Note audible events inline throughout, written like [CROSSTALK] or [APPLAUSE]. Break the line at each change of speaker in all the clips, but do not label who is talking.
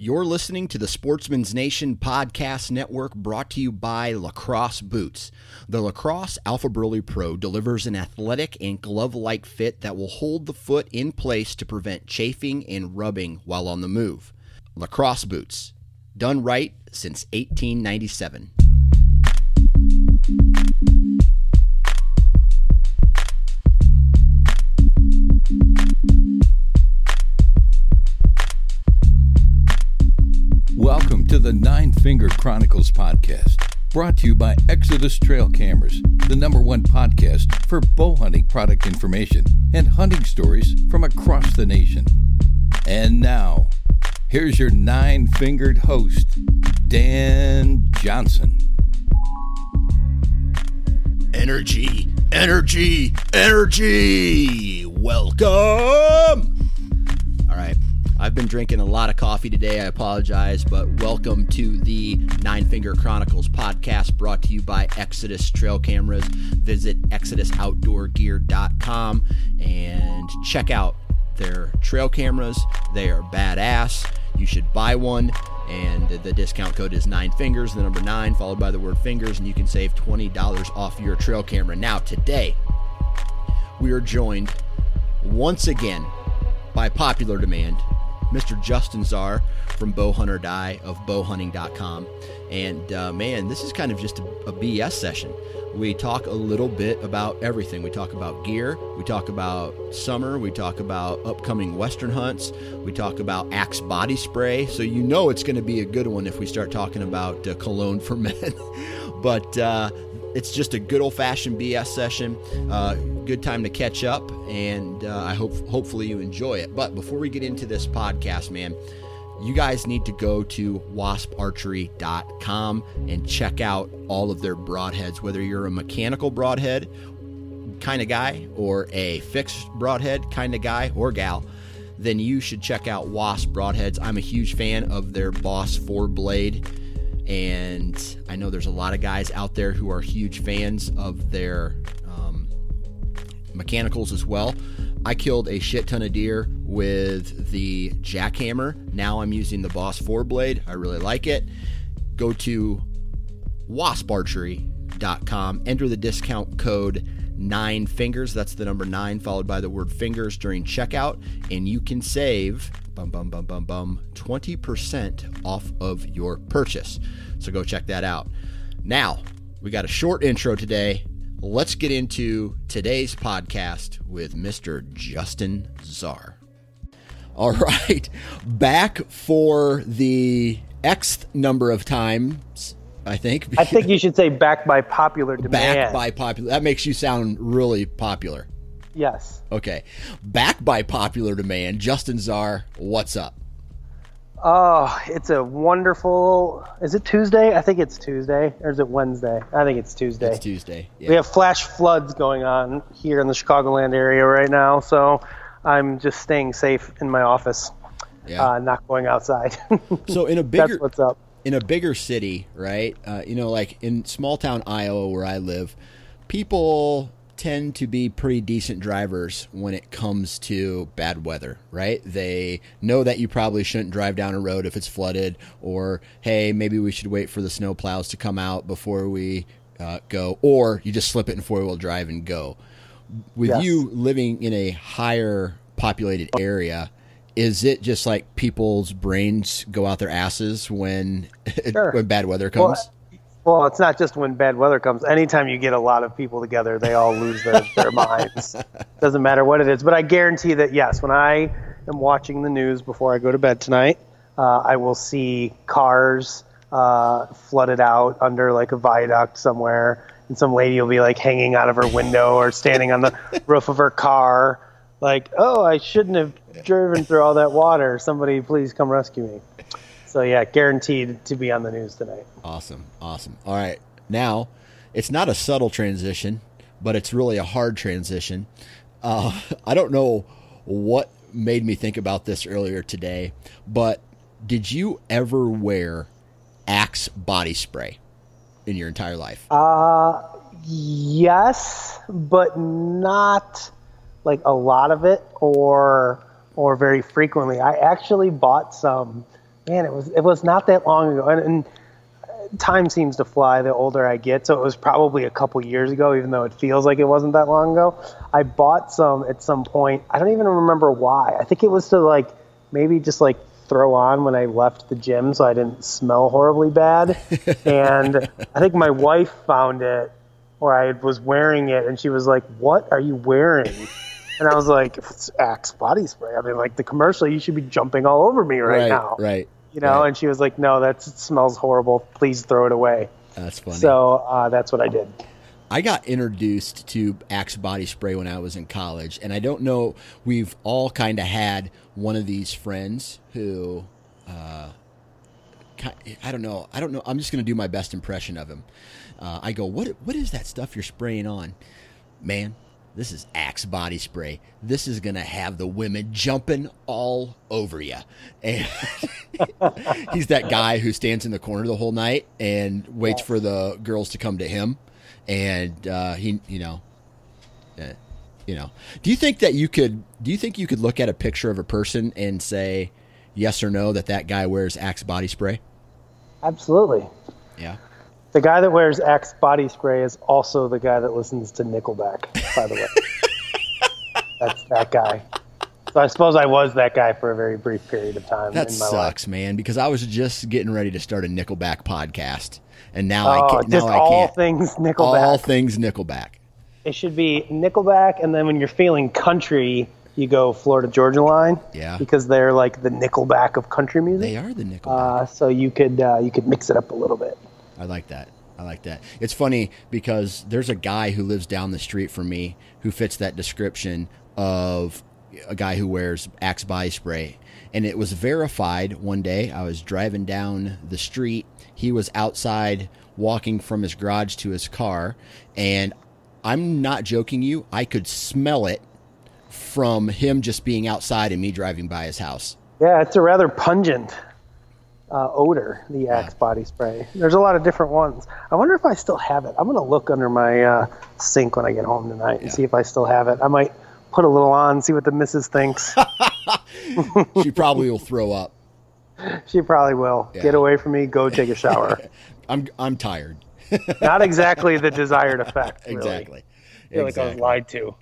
You're listening to the Sportsman's Nation Podcast Network brought to you by Lacrosse Boots. The Lacrosse AlphaBurly Pro delivers an athletic and glove like fit that will hold the foot in place to prevent chafing and rubbing while on the move. Lacrosse Boots, done right since 1897.
To the Nine Finger Chronicles podcast, brought to you by Exodus Trail Cameras, the number one podcast for bow hunting product information and hunting stories from across the nation. And now, here's your nine fingered host, Dan Johnson.
Energy, energy, energy. Welcome. I've been drinking a lot of coffee today. I apologize, but welcome to the Nine Finger Chronicles podcast brought to you by Exodus Trail Cameras. Visit exodusoutdoorgear.com and check out their trail cameras. They are badass. You should buy one. And the discount code is nine fingers, the number nine, followed by the word fingers, and you can save $20 off your trail camera. Now, today, we are joined once again by popular demand Mr. Justin Zarr from Bowhunter Die of bowhunting.com. And uh, man, this is kind of just a, a, BS session. We talk a little bit about everything. We talk about gear, we talk about summer, we talk about upcoming Western hunts, we talk about Axe body spray. So you know it's going to be a good one if we start talking about uh, cologne for [LAUGHS] men. but uh, it's just a good old fashioned BS session. Uh, good time to catch up, and uh, I hope hopefully you enjoy it. But before we get into this podcast, man, you guys need to go to wasparchery.com and check out all of their broadheads, whether you're a mechanical broadhead kind of guy or a fixed broadhead kind of guy or gal then you should check out Wasp broadheads. I'm a huge fan of their Boss 4 blade and I know there's a lot of guys out there who are huge fans of their um, mechanicals as well. I killed a shit ton of deer with the Jak-Hammer. Now I'm using the Boss 4 blade. I really like it. Go to wasparchery.com, enter the discount code nine fingers. That's the number nine followed by the word fingers during checkout, and you can save bum bum bum bum bum 20% off of your purchase. So go check that out. Now, we got a short intro today. Let's get into today's podcast with Mr. Justin Zarr. All right, [LAUGHS] back for the Xth number of times I think.
I think you should say back by popular demand.
Back by popular. That makes you sound really popular.
Yes.
Okay. Back by popular demand. Justin Zarr, what's up?
Oh, it's a wonderful. Is it Tuesday? I think it's Tuesday, or is it Wednesday? I think it's Tuesday.
It's Tuesday.
Yeah. We have flash floods going on here in the Chicagoland area right now, so I'm just staying safe in my office, yeah. uh, not going outside. [LAUGHS]
so in a bigger,
that's what's up
in a bigger city, right? Uh, you know, like in small town Iowa where I live, people tend to be pretty decent drivers when it comes to bad weather, right? They know that you probably shouldn't drive down a road if it's flooded, or hey, maybe we should wait for the snow plows to come out before we uh, go, or you just slip it in four wheel drive and go. With yes. you living in a higher populated area, is it just like people's brains go out their asses when [LAUGHS] sure. when bad weather comes?
Well, Well, it's not just when bad weather comes. Anytime you get a lot of people together, they all lose their, their minds. [LAUGHS] Doesn't matter what it is. But I guarantee that, yes, when I am watching the news before I go to bed tonight, uh, I will see cars uh, flooded out under like a viaduct somewhere, and some lady will be like hanging out of her window or standing on the roof of her car, like, "Oh, I shouldn't have driven through all that water. Somebody, please come rescue me." So yeah, guaranteed to be on the news tonight.
Awesome, awesome. All right, now it's not a subtle transition, but it's really a hard transition. Uh, [LAUGHS] I don't know what made me think about this earlier today, but did you ever wear Axe body spray in your entire life?
Uh, yes, but not like a lot of it or or very frequently. I actually bought some. Man, it was it was not that long ago, and, and time seems to fly the older I get. So it was probably a couple years ago, even though it feels like it wasn't that long ago. I bought some at some point. I don't even remember why. I think it was to like maybe just like throw on when I left the gym so I didn't smell horribly bad. [LAUGHS] and I think my wife found it or I was wearing it and she was like, What are you wearing? And I was like, It's Axe body spray. I mean, like the commercial, you should be jumping all over me right,
right
now.
Right.
You know,
right.
and she was like, No, that smells horrible. Please throw it away.
That's funny.
So uh, that's what I did.
I got introduced to Axe body spray when I was in college, and I don't know. We've all kind of had one of these friends who, uh, I don't know. I don't know. I'm just going to do my best impression of him. Uh, I go, what? What is that stuff you're spraying on, man? This is Axe body spray. This is going to have the women jumping all over you. And [LAUGHS] he's that guy who stands in the corner the whole night and waits for the girls to come to him and uh, he, you know, uh, you know. Do you think that you could? Do you think you could look at a picture of a person and say yes or no that that guy wears Axe body spray?
Absolutely.
Yeah.
The guy that wears Axe body spray is also the guy that listens to Nickelback. By the way, [LAUGHS] that's that guy. So I suppose I was that guy for a very brief period of time.
That
in my
sucks,
life.
man. Because I was just getting ready to start a Nickelback podcast, and now
Oh,
I can't.
just
Now I
all
can't.
things Nickelback.
All things Nickelback.
It should be Nickelback, and then when you're feeling country, you go Florida Georgia Line.
Yeah.
Because they're like the Nickelback of country music.
They are the Nickelback.
Uh, so you could uh, you could mix it up a little bit.
I like that. I like that. It's funny because there's a guy who lives down the street from me who fits that description of a guy who wears Axe body spray. And it was verified one day. I was driving down the street. He was outside walking from his garage to his car. And I'm not joking you, I could smell it from him just being outside and me driving by his house.
Yeah, it's a rather pungent uh, odor, the Axe body spray. There's a lot of different ones. I wonder if I still have it. I'm going to look under my uh, sink when I get home tonight and
Yeah.
see if I still have it. I might put a little on, see what the missus thinks. [LAUGHS]
She probably will throw up. [LAUGHS]
she probably will.
Yeah.
Get away from me, go take a shower. [LAUGHS]
I'm I'm tired.
Not exactly the desired effect. really.
Exactly.
I feel like I was lied to.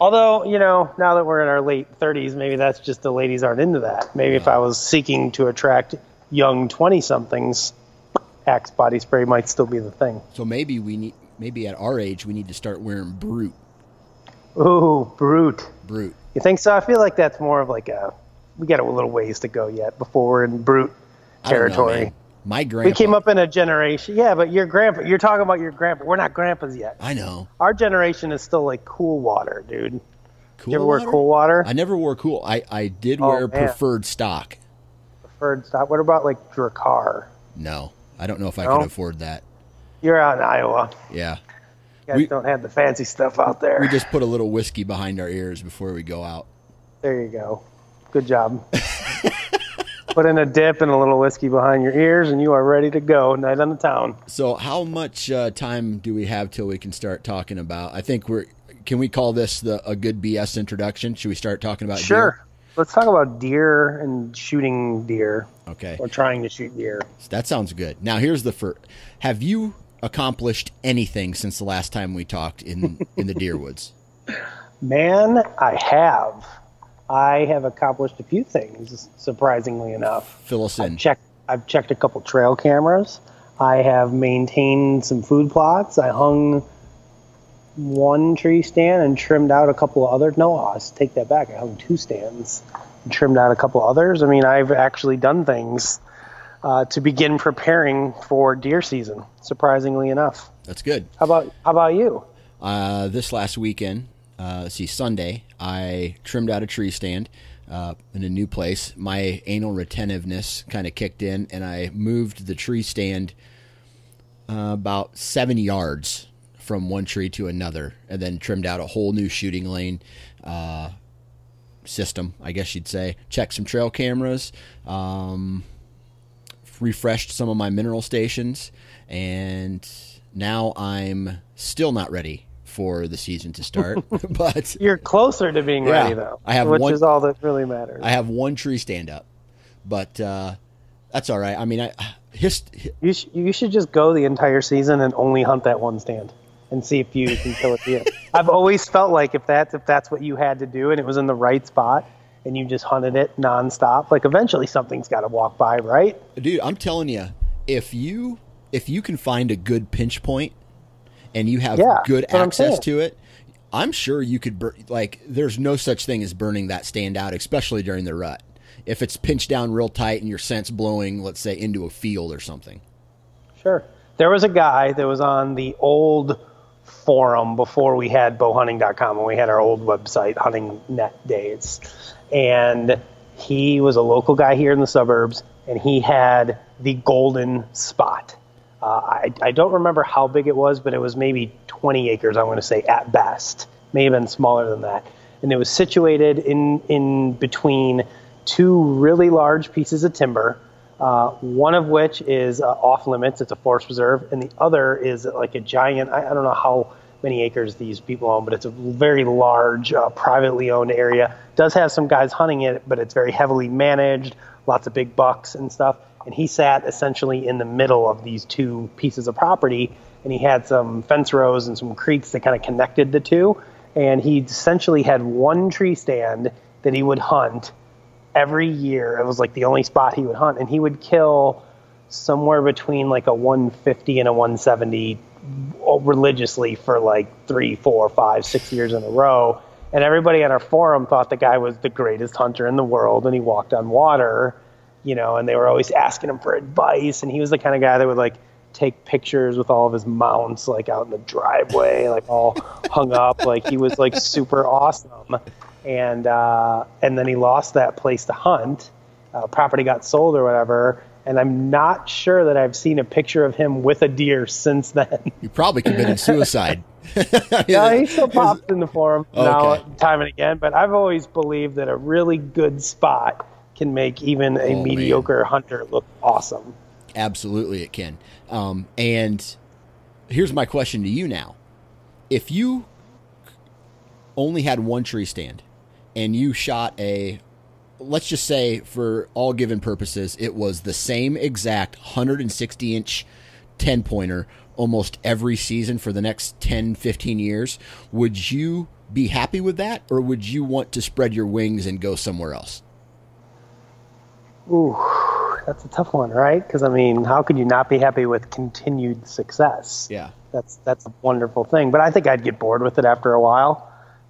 Although, you know, now that we're in our late 30s, maybe that's just the ladies aren't into that. Maybe if I was seeking to attract young 20 somethings, Axe body spray might still be the thing.
So maybe we need maybe at our age we need to start wearing brut.
Ooh, brut.
Brut.
You think so? I feel like that's more of like a. We got a little ways to go yet before we're in
brut know,
territory.
man. My grandpa
we came up in a generation. Yeah, but your grandpa. You're talking about your grandpa. We're not grandpas yet.
I know.
Our generation is still like cool water, dude.
Cool
you ever wear
water?
cool water?
I never wore cool. I, I did
Oh,
wear
man.
preferred stock.
Preferred stop. What about like Drakkar?
No. I don't know if I
No?
could afford that.
You're out in Iowa.
Yeah.
You guys
We-
don't have the fancy stuff out there.
We just put a little whiskey behind our ears before we go out.
There you go. Good job. [LAUGHS] Put in a dip and a little whiskey behind your ears, and you are ready to go. Night on the town.
So how much uh, time do we have till we can start talking about? I think we're. Can we call this the a good BS introduction? Should we start talking about
Sure. Let's talk about deer and shooting deer?
Okay.
or trying to shoot deer.
That sounds good. Now here's the first. Have you accomplished anything since the last time we talked in in the deer woods? [LAUGHS]
Man, I have. I have accomplished a few things, surprisingly enough.
Fill us in.
I've checked. I've checked a couple trail cameras. I have maintained some food plots. I hung one tree stand and trimmed out a couple of others. No, I'll take that back. I hung two stands and trimmed out a couple of others. I mean, I've actually done things uh, to begin preparing for deer season. Surprisingly enough.
That's good.
How about how about you?
Uh, this last weekend, uh, let's see, Sunday, I trimmed out a tree stand uh, in a new place. My anal retentiveness kind of kicked in, and I moved the tree stand uh, about seven yards from one tree to another, and then trimmed out a whole new shooting lane uh, system, I guess you'd say. Checked some trail cameras, um, refreshed some of my mineral stations, and now I'm still not ready for the season to start. [LAUGHS] but
You're closer to being
Yeah,
ready though.
I have
which
one-
is all that really matters.
I have one tree stand up, but uh, that's all right. I mean, I his,
You, sh- you should just go the entire season and only hunt that one stand and see if you can kill a deer. I've always felt like if that's if that's what you had to do and it was in the right spot and you just hunted it nonstop, like eventually something's got to walk by, right?
dude, I'm telling you, if you if you can find a good pinch point and you have
Yeah,
good
that's what I'm
access to it, I'm sure you could bur- like. There's no such thing as burning that stand out, especially during the rut. If it's pinched down real tight and your scent's blowing, let's say into a field or something.
Sure. There was a guy that was on the old forum before we had bowhunting.com and we had our old website, Hunting Net Days. And he was a local guy here in the suburbs and he had the golden spot. Uh, I, I don't remember how big it was, but it was maybe 20 acres, I'm going to say, at best. May have been smaller than that. And it was situated in, in between two really large pieces of timber, uh, one of which is uh, off limits, it's a forest reserve, and the other is like a giant, I, I don't know how many acres these people own, but it's a very large, uh, privately owned area. Does have some guys hunting it, but it's very heavily managed, lots of big bucks and stuff. And he sat essentially in the middle of these two pieces of property, and he had some fence rows and some creeks that kind of connected the two. And he essentially had one tree stand that he would hunt every year. It was like the only spot he would hunt, and he would kill somewhere between like a 150 and a 170 religiously for like three, four, five, six years in a row. And everybody on our forum thought the guy was the greatest hunter in the world, and he walked on water, you know. And they were always asking him for advice, and he was the kind of guy that would like take pictures with all of his mounts like out in the driveway, like all hung up, like he was like super awesome. And uh, and then he lost that place to hunt. Uh, property got sold or whatever, and I'm not sure that I've seen a picture of him with a deer since then. [LAUGHS]
You probably committed suicide. [LAUGHS] [LAUGHS]
yeah, he still pops in the forum now,
Okay.
time and again. But I've always believed that a really good spot can make even a
Oh, man.
mediocre hunter look awesome.
Absolutely, it can. Um, and here's my question to you now: If you only had one tree stand and you shot a, let's just say, for all given purposes, it was the same exact 160 inch 10 pointer almost every season for the next 10, 15 years, would you be happy with that, or would you want to spread your wings and go somewhere else?
Ooh, that's a tough one, right? Because I mean, how could you not be happy with continued success?
Yeah.
that's that's a wonderful thing. But I think I'd get bored with it after a while.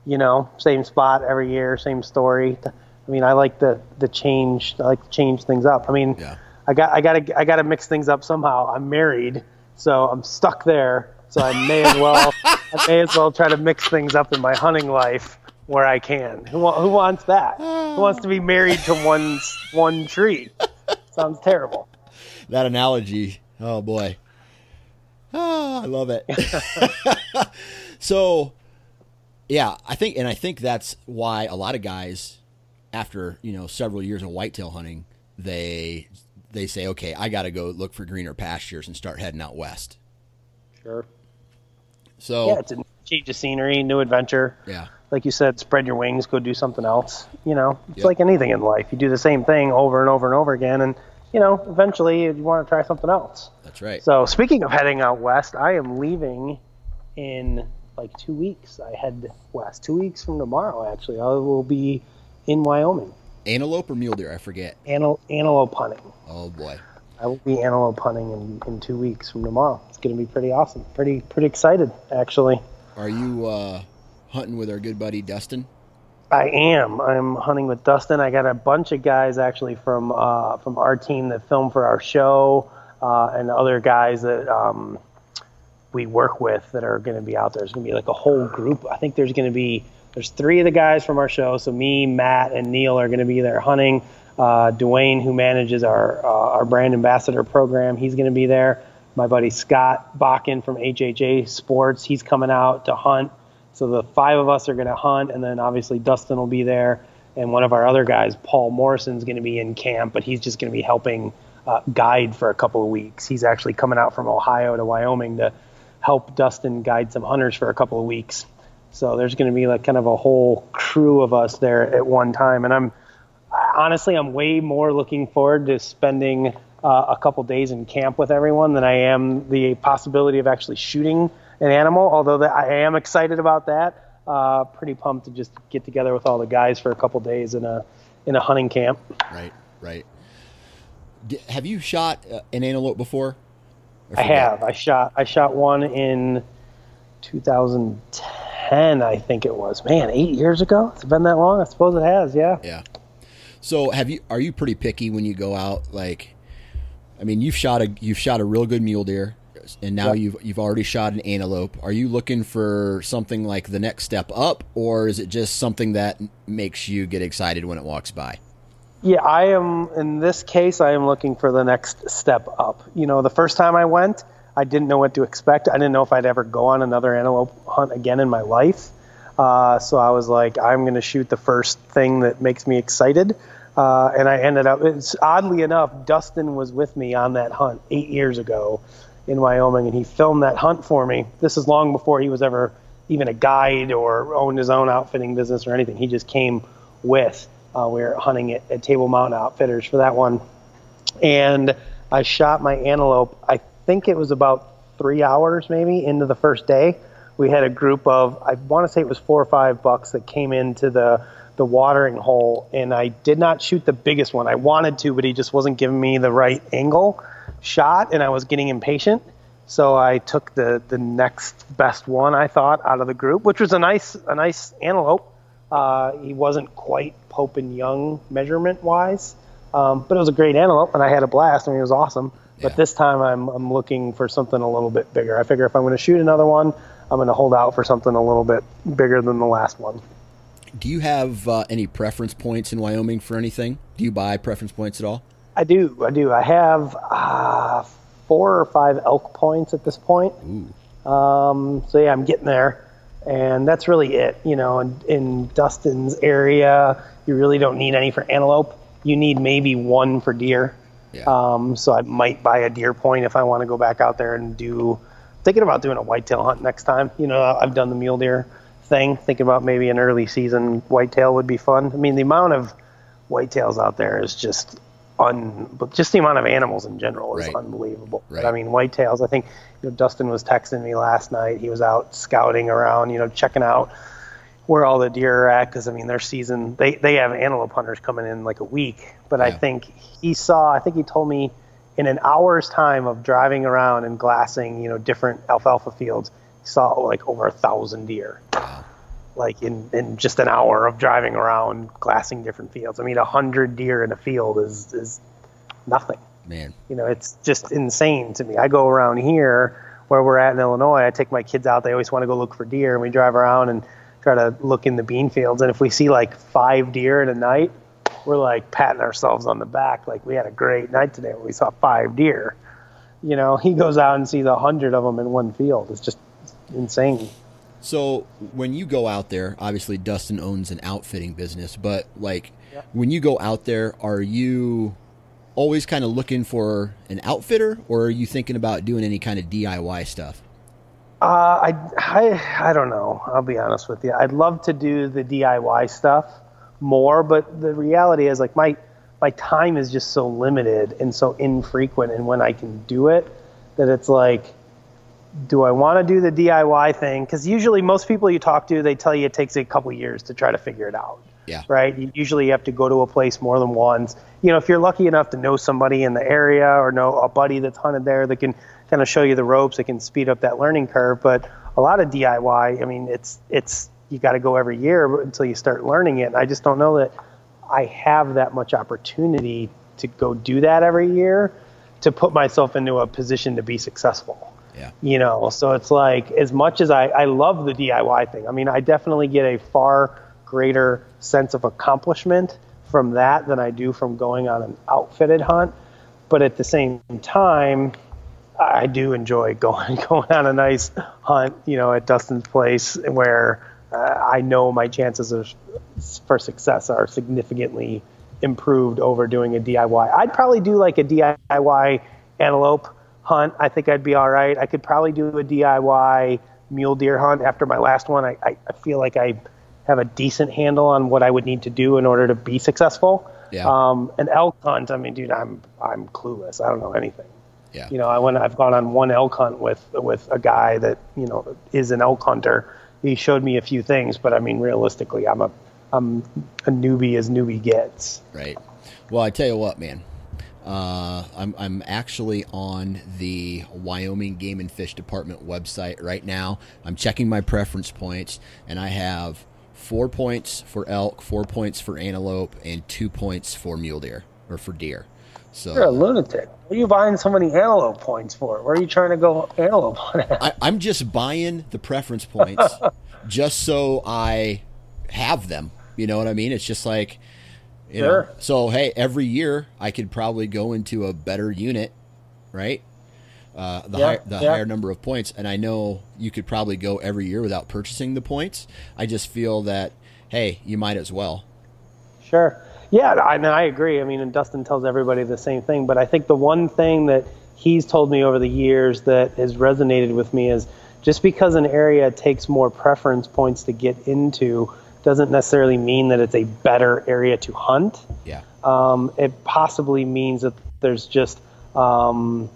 You know, same spot every year, same story. I mean, I like the the change. I like to change things up. I mean,
Yeah.
I got I got to I got to mix things up somehow. I'm married, so I'm stuck there. So I may as well [LAUGHS] I may as well try to mix things up in my hunting life where I can. Who who wants that? Who wants to be married to one one tree? Sounds terrible.
that analogy. Oh boy. Ah, I love it. [LAUGHS] [LAUGHS] so, yeah, I think, and I think that's why a lot of guys, after you know several years of whitetail hunting, they they say, okay, I got to go look for greener pastures and start heading out west.
Sure.
So,
Yeah, it's a change of scenery, new adventure.
yeah,
like you said, spread your wings, go do something else. You know, it's
Yep.
like anything in life. You do the same thing over and over and over again, and you know, eventually you want to try something else.
that's right.
So, speaking of heading out west, I am leaving in like two weeks. I head west. Two weeks from tomorrow, actually, I will be in Wyoming,
Antelope or mule deer? I forget.
antel- antelope hunting.
Oh boy.
I will be antelope hunting in, in two weeks from tomorrow. It's going to be pretty awesome. Pretty pretty excited actually.
Are you uh, hunting with our good buddy Dustin?
I am. I'm hunting with Dustin. I got a bunch of guys actually from uh, from our team that film for our show, uh, and other guys that um, we work with that are going to be out there. There's going to be like a whole group. I think there's going to be there's three of the guys from our show. So me, Matt, and Neil are going to be there hunting. Uh, Dwayne, who manages our uh, our brand ambassador program, he's going to be there. My buddy Scott Bakken from HHA Sports, he's coming out to hunt. So the five of us are going to hunt, and then obviously Dustin will be there, and one of our other guys, Paul Morrison's going to be in camp, but he's just going to be helping uh, guide for a couple of weeks. He's actually coming out from Ohio to Wyoming to help Dustin guide some hunters for a couple of weeks. So there's going to be like kind of a whole crew of us there at one time, and I'm honestly I'm way more looking forward to spending uh, a couple days in camp with everyone than I am the possibility of actually shooting an animal. Although that I am excited about that. Uh, pretty pumped to just get together with all the guys for a couple days in a in a hunting camp.
Right, right. Have you shot uh, an antelope before?
I have. I shot. I shot one in 2010, I think it was. Man, eight years ago. It's been that long. I suppose it has. Yeah.
Yeah. So have you? Are you pretty picky when you go out? Like, I mean, you've shot a you've shot a real good mule deer, and now you've you've already shot an antelope. Are you looking for something like the next step up, or is it just something that makes you get excited when it walks by?
Yeah, I am. In this case, I am looking for the next step up. You know, the first time I went, I didn't know what to expect. I didn't know if I'd ever go on another antelope hunt again in my life. Uh, so I was like, I'm going to shoot the first thing that makes me excited. Uh, and I ended up, it's oddly enough, Dustin was with me on that hunt eight years ago in Wyoming, and he filmed that hunt for me. This is long before he was ever even a guide or owned his own outfitting business or anything. He just came with. Uh, we were hunting at, at Table Mountain Outfitters for that one. And I shot my antelope, I think it was about three hours maybe into the first day. We had a group of, I want to say it was four or five bucks that came into the, the watering hole, and I did not shoot the biggest one. I wanted to, but he just wasn't giving me the right angle shot, and I was getting impatient. So I took the, the next best one I thought out of the group, which was a nice a nice antelope. Uh, he wasn't quite Pope and Young measurement wise, um, but it was a great antelope, and I had a blast. I mean, it was awesome. But this time I'm I'm looking for something a little bit bigger. I figure if I'm going to shoot another one, I'm going to hold out for something a little bit bigger than the last one.
Do you have uh, any preference points in Wyoming for anything? Do you buy preference points at all?
I do, I do. I have uh, four or five elk points at this point. Um, so yeah, I'm getting there, and that's really it. You know, in, in Dustin's area, you really don't need any for antelope. You need maybe one for deer.
Yeah.
Um, so I might buy a deer point if I want to go back out there and do. Thinking about doing a whitetail hunt next time. You know, I've done the mule deer thing. Thinking about maybe an early season whitetail would be fun. I mean, the amount of whitetails out there is just un. But just the amount of animals in general is
Right.
unbelievable.
Right.
I mean, whitetails. I think you know Dustin was texting me last night. He was out scouting around. You know, checking out where all the deer are at because I mean their season they they have antelope hunters coming in like a week, but I think he saw I think he told me in an hour's time of driving around and glassing you know different alfalfa fields he saw like over a thousand deer like in, in just an hour of driving around glassing different fields. I mean a hundred deer in a field is is nothing.
Man,
You know, it's just insane to me. I go around here where we're at in Illinois. I take my kids out. They always want to go look for deer, and we drive around and try to look in the bean fields. And if we see like five deer in a night, we're like patting ourselves on the back, like we had a great night today. when We saw five deer. You know, he goes out and sees a hundred of them in one field. It's just insane.
So when you go out there, obviously Dustin owns an outfitting business, but like when you go out there, are you always kind of looking for an outfitter or are you thinking about doing any kind of DIY stuff?
Uh, I, I, I don't know. I'll be honest with you. I'd love to do the DIY stuff more, but the reality is like my my time is just so limited and so infrequent, and when I can do it, that it's like do I want to do the DIY thing? Because usually most people you talk to, they tell you it takes a couple years to try to figure it out.
Yeah.
Right. You usually have to go to a place more than once. You know, if you're lucky enough to know somebody in the area or know a buddy that's hunted there that can kind of show you the ropes, it can speed up that learning curve. But a lot of DIY, I mean, it's it's you got to go every year until you start learning it. And I just don't know that I have that much opportunity to go do that every year to put myself into a position to be successful.
Yeah.
You know, so it's like as much as I, I love the DIY thing, I mean, I definitely get a far greater sense of accomplishment from that than I do from going on an outfitted hunt. But at the same time, I do enjoy [LAUGHS] going going on a nice hunt, you know, at Dustin's place where uh, I know my chances of for success are significantly improved over doing a DIY. I'd probably do like a DIY antelope hunt. I think I'd be all right. I could probably do a DIY mule deer hunt after my last one. I, I, I feel like I have a decent handle on what I would need to do in order to be successful.
Yeah.
Um, an elk hunt, I mean, dude, I'm I'm clueless. I don't know anything.
Yeah.
You know, I went I've gone on one elk hunt with with a guy that you know is an elk hunter. He showed me a few things, but I mean, realistically, I'm a I'm a newbie as newbie gets.
Right. Well, I tell you what, man. Uh, I'm I'm actually on the Wyoming Game and Fish Department website right now. I'm checking my preference points, and I have four points for elk, four points for antelope, and two points for mule deer or for deer. So
You're a lunatic. What are you buying so many antelope points for? Where are you trying to go antelope hunt at?
I, I'm just buying the preference points [LAUGHS] just so I have them. You know what I mean? It's just like, you know.
Sure.
So hey, every year I could probably go into a better unit, right? Uh, the
Yeah,
higher, the
yeah.
higher number of points, and I know you could probably go every year without purchasing the points. I just feel that hey, you might as well.
Sure. Yeah, I, mean, I agree. I mean, and Dustin tells everybody the same thing. But I think the one thing that he's told me over the years that has resonated with me is just because an area takes more preference points to get into doesn't necessarily mean that it's a better area to hunt.
Yeah.
Um, it possibly means that there's just um,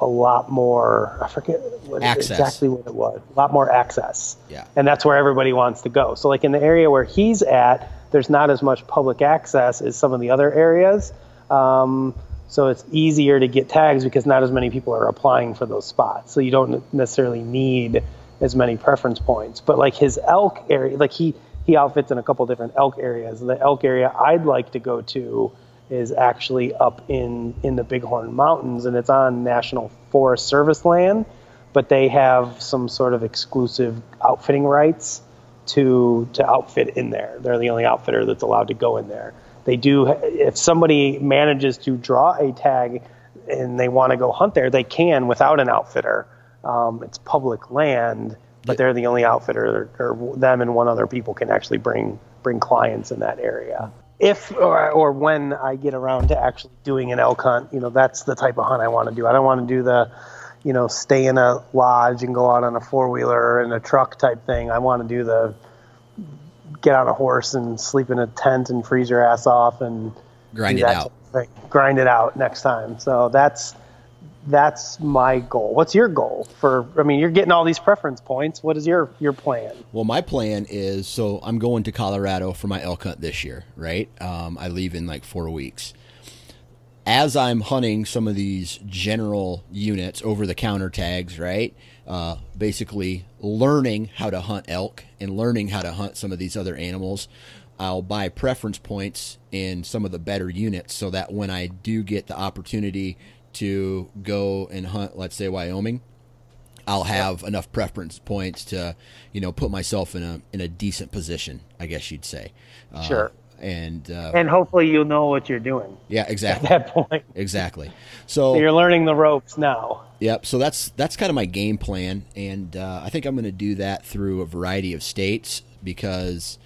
a lot more. I forget what it- exactly what it was. A lot more access.
Yeah.
And that's where everybody wants to go. So, like in the area where he's at, there's not as much public access as some of the other areas. Um, so it's easier to get tags because not as many people are applying for those spots. So you don't necessarily need as many preference points. But like his elk area, like he he outfits in a couple different elk areas. The elk area I'd like to go to is actually up in in the Bighorn Mountains, and it's on National Forest Service land. But they have some sort of exclusive outfitting rights to to outfit in there. They're the only outfitter that's allowed to go in there. They do if somebody manages to draw a tag and they want to go hunt there, they can without an outfitter. Um, it's public land, but they're the only outfitter, or, or them and one other people can actually bring bring clients in that area. If or, or when I get around to actually doing an elk hunt, you know, that's the type of hunt I want to do. I don't want to do the, you know, stay in a lodge and go out on a four wheeler and a truck type thing. I want to do the get on a horse and sleep in a tent and freeze your ass off and
Grind it out.
type of thing. Grind it out next time. So that's that's my goal. What's your goal for? I mean, you're getting all these preference points. What is your your plan?
Well, my plan is so I'm going to Colorado for my elk hunt this year, right? Um, I leave in like four weeks. As I'm hunting some of these general units, over the counter tags, right? Uh, basically, learning how to hunt elk and learning how to hunt some of these other animals. I'll buy preference points in some of the better units so that when I do get the opportunity to go and hunt, let's say Wyoming, I'll have enough preference points to, you know, put myself in a in a decent position. I guess you'd say. Uh,
Sure.
And, uh,
And hopefully, you'll know what you're doing
yeah, exactly.
at that point.
exactly. [LAUGHS]
So
So
you're learning the ropes now.
Yep. So that's that's kind of my game plan, and uh, I think I'm going to do that through a variety of states because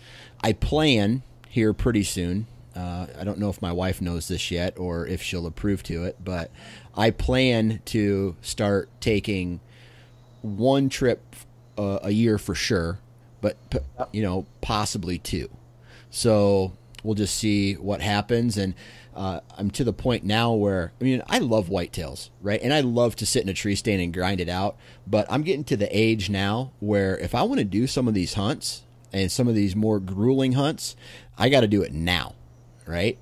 I plan here pretty soon. Uh, I don't know if my wife knows this yet or if she'll approve to it, but I plan to start taking one trip uh, a year for sure, but p- you know possibly two. So we'll just see what happens. And uh, I'm to the point now where I mean I love whitetails, right? And I love to sit in a tree stand and grind it out. But I'm getting to the age now where if I want to do some of these hunts and some of these more grueling hunts, I got to do it now, right?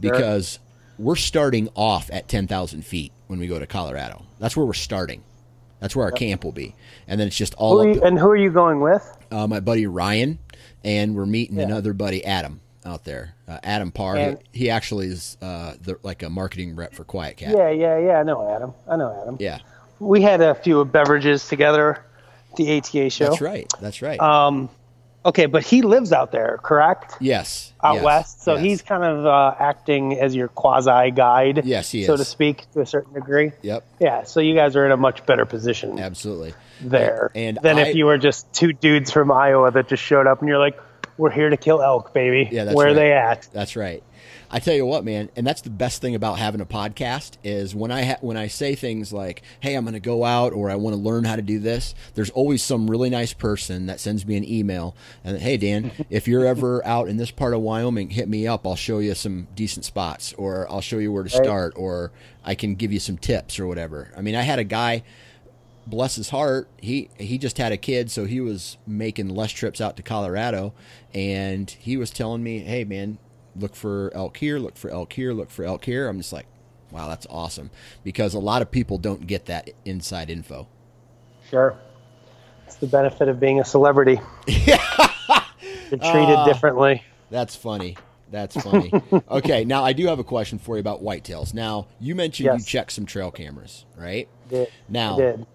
Because we're starting off at 10,000 feet when we go to Colorado. That's where we're starting. That's where our camp will be, and then it's just all
Who you, and who are you going with?
uh, my buddy Ryan, and we're meeting
Yeah.
another buddy Adam out there. Uh, Adam Parr.
And-
he, he actually is uh, the, like a marketing rep for QuietKat.
Yeah, yeah, yeah. I know Adam. I know Adam.
Yeah,
We had a few beverages together at the ATA show.
that's right. That's right.
Um, okay, but he lives out there, correct?
yes,
Out
yes,
west. So
yes.
he's kind of uh, acting as your quasi guide.
Yes, he
So
is.
to speak, to a certain degree.
Yep,
Yeah. So you guys are in a much better position
absolutely.
there
And
than
I-
if you were just two dudes from Iowa that just showed up and you're like, "We're here to kill elk, baby.
Yeah, that's
Where
right.
are they at?"
That's right. I tell you what, man, and that's the best thing about having a podcast is when I ha- when I say things like, "Hey, I'm going to go out," or "I want to learn how to do this." There's always some really nice person that sends me an email and, "Hey, Dan, [LAUGHS] if you're ever out in this part of Wyoming, hit me up. I'll show you some decent spots, or I'll show you where to start, or I can give you some tips or whatever." I mean, I had a guy bless his heart, he he just had a kid, so he was making less trips out to Colorado, and he was telling me, "Hey, man, look for elk here, look for elk here, look for elk here." I'm just like, "Wow, that's awesome," because a lot of people don't get that inside info.
Sure. It's the benefit of being a celebrity. [LAUGHS] You're treated
Ah.
differently.
That's funny. That's funny. [LAUGHS] okay, now I do have a question for you about whitetails. Now you mentioned you checked some trail cameras, right?
Did,
Now,
did.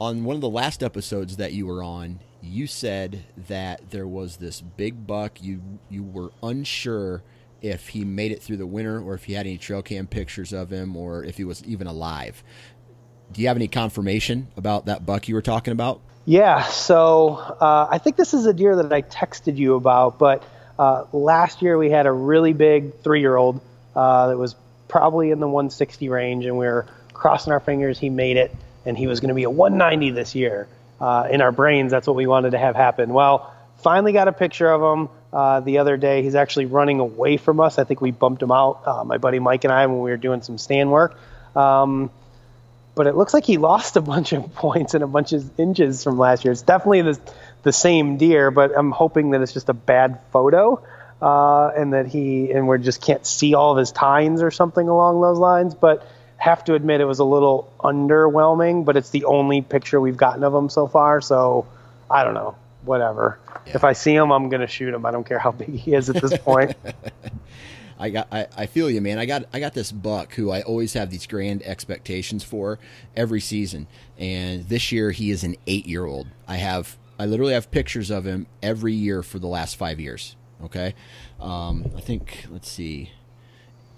on one of the last episodes that you were on, you said that there was this big buck. You you were unsure if he made it through the winter or if you had any trail cam pictures of him or if he was even alive. Do you have any confirmation about that buck you were talking about?
Yeah, so uh, I think this is a deer that I texted you about, but uh, last year we had a really big three year old uh, that was probably in the 160 range, and we were crossing our fingers he made it, and he was going to be a 190 this year. Uh, in our brains, that's what we wanted to have happen. Well, finally got a picture of him uh, the other day. He's actually running away from us. I think we bumped him out, uh, my buddy Mike and I, when we were doing some stand work. Um, but it looks like he [LAUGHS] lost a bunch of points and a bunch of inches from last year. It's definitely the, the same deer, but I'm hoping that it's just a bad photo uh, and that he and we just can't see all of his tines or something along those lines. But have to admit it was a little underwhelming. But it's the only picture we've gotten of him so far, so I don't know. Whatever. If I see him, I'm gonna shoot him. I don't care how big he is at this point. [LAUGHS]
I got I, I feel you, man. I got I got this buck who I always have these grand expectations for every season. And this year he is an eight year old. I have I literally have pictures of him every year for the last five years. Okay. Um, I think let's see.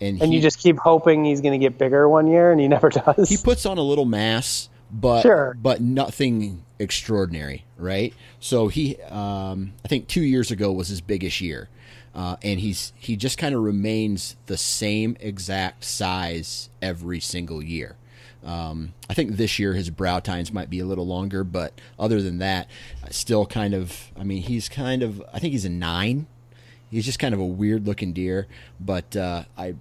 And,
and
he,
you just keep hoping he's gonna get bigger one year, and he [LAUGHS] never does.
he puts on a little mass, but
Sure.
but nothing extraordinary, right? So he, um, I think two years ago was his biggest year, uh, and he's he just kind of remains the same exact size every single year. Um, I think this year his brow tines might be a little longer, but other than that, still kind of. I mean, he's kind of. I think he's a nine. He's just kind of a weird looking deer, but uh, I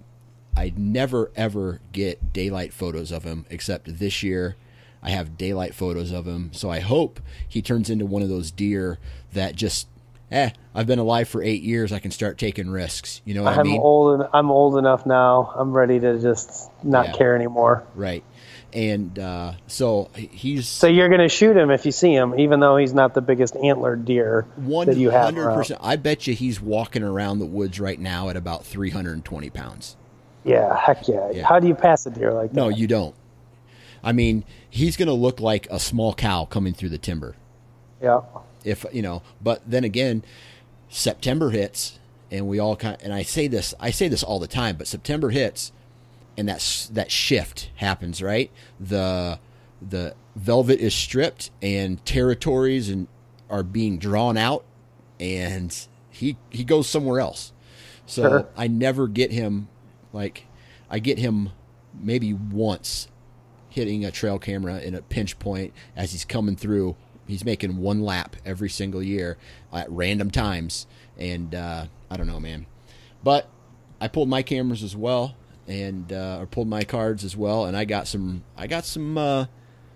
I never ever get daylight photos of him except this year. I have daylight photos of him, so I hope he turns into one of those deer that just, eh, I've been alive for eight years. I can start taking risks. You know what I
I'm
mean?
old. En- I'm old enough now. I'm ready to just not
Yeah.
care anymore.
Right. And uh, so he's
So you're going to shoot him if you see him, even though he's not the biggest antlered deer
one
that you have. around.
percent. I bet you he's walking around the woods right now at about three hundred and twenty pounds.
Yeah, heck yeah.
Yeah.
How do you pass a deer like that?
No, you don't. I mean, he's going to look like a small cow coming through the timber.
Yeah.
if you know but then again september hits and we all kind and i say this i say this all the time but september hits and that s- that shift happens right the the velvet is stripped and territories and are being drawn out and he he goes somewhere else so
Sure.
i never get him like i get him maybe once hitting a trail camera in a pinch point as he's coming through. He's making one lap every single year at random times, and uh, I don't know, man. but I pulled my cameras as well, and uh, or pulled my cards as well, and I got some I got some uh,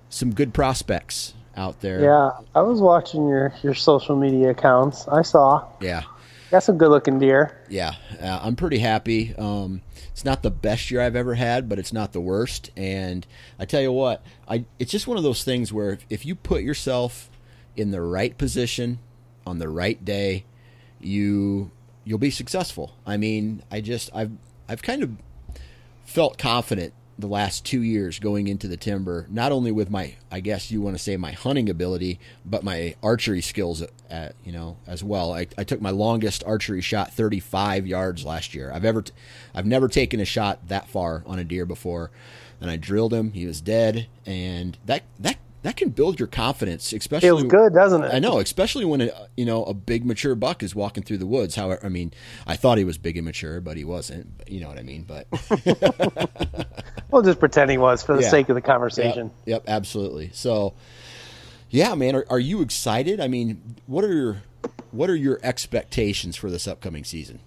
some good prospects out there.
Yeah, I was watching your your social media accounts. I saw.
Yeah.
Got some good looking deer.
Yeah, uh, I'm pretty happy. Um, it's not the best year I've ever had, but it's not the worst. And I tell you what, I it's just one of those things where if, if you put yourself in the right position on the right day, you you'll be successful. I mean, I just I've I've kind of felt confident the last two years going into the timber, not only with my, I guess you want to say my hunting ability, but my archery skills, at, you know, as well. I, I took my longest archery shot 35 yards last year. I've ever, I've never taken a shot that far on a deer before, and I drilled him. He was dead, and that that that can build your confidence, especially.
Feels good, doesn't it?
I know, especially when a, you know a big mature buck is walking through the woods. However, I mean, I thought he was big and mature, but he wasn't. You know what I mean? But [LAUGHS]
we'll just pretend he was for the
Yeah.
sake of the conversation.
Yep, yep, absolutely. So, yeah, man, are, are you excited? I mean, what are your what are your expectations for this upcoming season?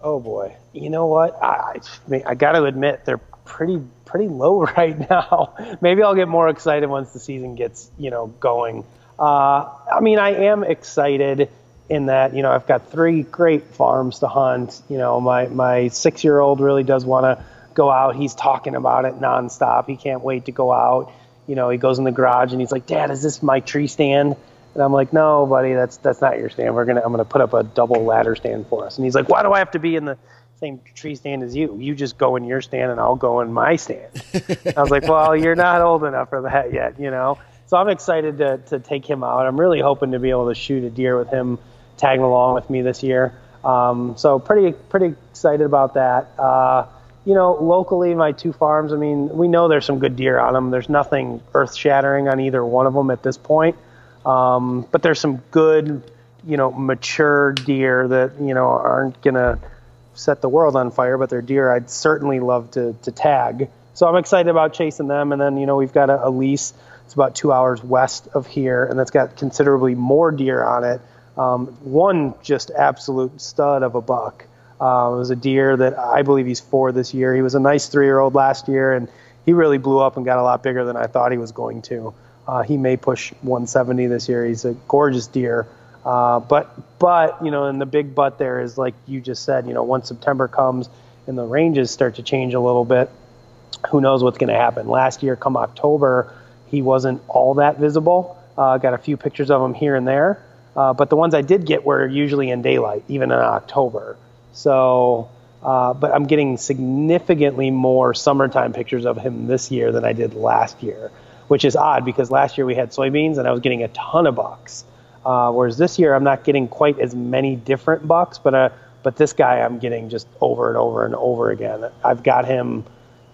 Oh boy, you know what? I I, mean, I got to admit they're pretty pretty low [LAUGHS] right now. Maybe I'll get more excited once the season gets you know going. Uh, I mean, I am excited in that you know I've got three great farms to hunt. You know, my my six year old really does want to go out. He's talking about it nonstop. He can't wait to go out. You know, he goes in the garage and he's like, "Dad, is this my tree stand?" And I'm like, "No, buddy, that's that's not your stand. We're gonna I'm gonna put up a double ladder stand for us." And he's like, "Why do I have to be in the same tree stand as you? You just go in your stand and I'll go in my stand." I was like, "Well, you're not old enough for that yet, you know." So I'm excited to to take him out. I'm really hoping to be able to shoot a deer with him tagging along with me this year. Um, so pretty pretty excited about that. Uh, you know, locally, my two farms. I mean, we know there's some good deer on them. There's nothing earth shattering on either one of them at this point. Um, but there's some good, you know, mature deer that you know aren't gonna set the world on fire, but they're deer I'd certainly love to to tag. So I'm excited about chasing them. And then you know we've got a, a lease. It's about two hours west of here, and that's got considerably more deer on it. Um, one just absolute stud of a buck. Uh, it was a deer that I believe he's four this year. He was a nice three-year-old last year, and he really blew up and got a lot bigger than I thought he was going to. Uh, he may push 170 this year. He's a gorgeous deer. Uh, but but you know, and the big but there is like you just said. You know, once September comes and the ranges start to change a little bit, who knows what's going to happen? Last year, come October, he wasn't all that visible. Uh, got a few pictures of him here and there, uh, but the ones I did get were usually in daylight, even in October. So, uh, but I'm getting significantly more summertime pictures of him this year than I did last year, which is odd because last year we had soybeans and I was getting a ton of bucks. Uh, whereas this year I'm not getting quite as many different bucks, but uh, but this guy I'm getting just over and over and over again. I've got him.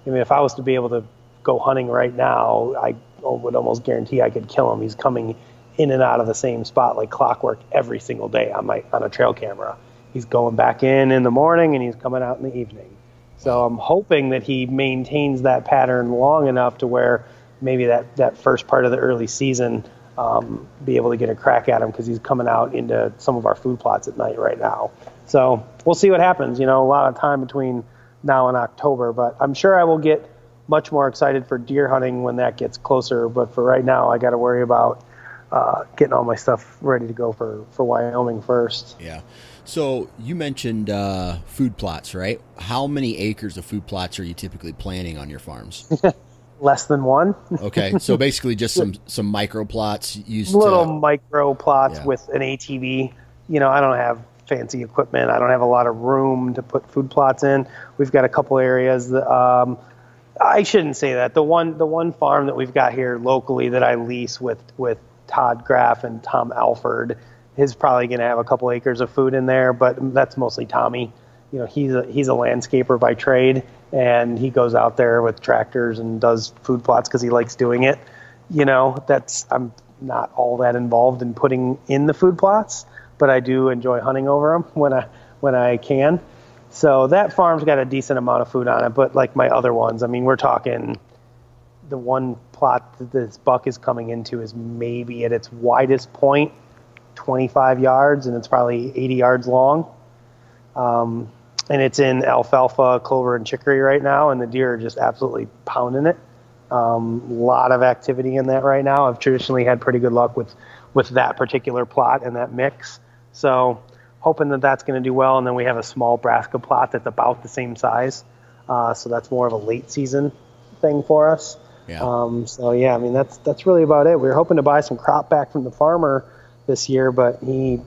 I mean, if I was to be able to go hunting right now, I would almost guarantee I could kill him. He's coming in and out of the same spot like clockwork every single day on my on a trail camera. He's going back in in the morning and he's coming out in the evening. So I'm hoping that he maintains that pattern long enough to where maybe that that first part of the early season um, be able to get a crack at him because he's coming out into some of our food plots at night right now. So we'll see what happens. You know, a lot of time between now and October, but I'm sure I will get much more excited for deer hunting when that gets closer. But for right now, I got to worry about uh, getting all my stuff ready to go for, for Wyoming first.
Yeah. So you mentioned uh, food plots, right? How many acres of food plots are you typically planting on your farms? [LAUGHS]
Less than one. [LAUGHS]
Okay, so basically just some some micro plots used
little
to.
micro plots
Yeah.
with an ATV. You know, I don't have fancy equipment. I don't have a lot of room to put food plots in. We've got a couple areas that um, I shouldn't say that. The one the one farm that we've got here locally that I lease with with Todd Graff and Tom Alford is probably going to have a couple acres of food in there, but that's mostly Tommy. You know, he's a he's a landscaper by trade, and he goes out there with tractors and does food plots because he likes doing it. You know, that's I'm not all that involved in putting in the food plots, but I do enjoy hunting over them [LAUGHS] when I when I can. So that farm's got a decent amount of food on it, but like my other ones, I mean, we're talking the one plot that this buck is coming into is maybe at its widest point 25 yards and it's probably 80 yards long. Um, and it's in alfalfa, clover, and chicory right now, and the deer are just absolutely pounding it. A um, lot of activity in that right now. I've traditionally had pretty good luck with with that particular plot and that mix. So hoping that that's going to do well. And then we have a small brassica plot that's about the same size. Uh, so that's more of a late season thing for us.
Yeah.
Um, so yeah, I mean that's that's really about it. We were hoping to buy some crop back from the farmer this year, but he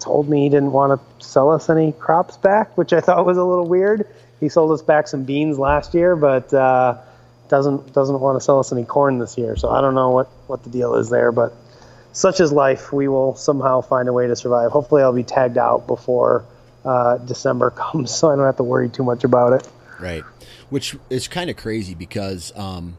told me he didn't want to sell us any crops back, which I thought was a little weird. He sold us back some beans last year, but uh, doesn't doesn't want to sell us any corn this year. So I don't know what what the deal is there, but such is life. We will somehow find a way to survive. Hopefully, I'll be tagged out before uh, December [LAUGHS] comes, so I don't have to worry too much about it.
Right. Which is kind of crazy because, um,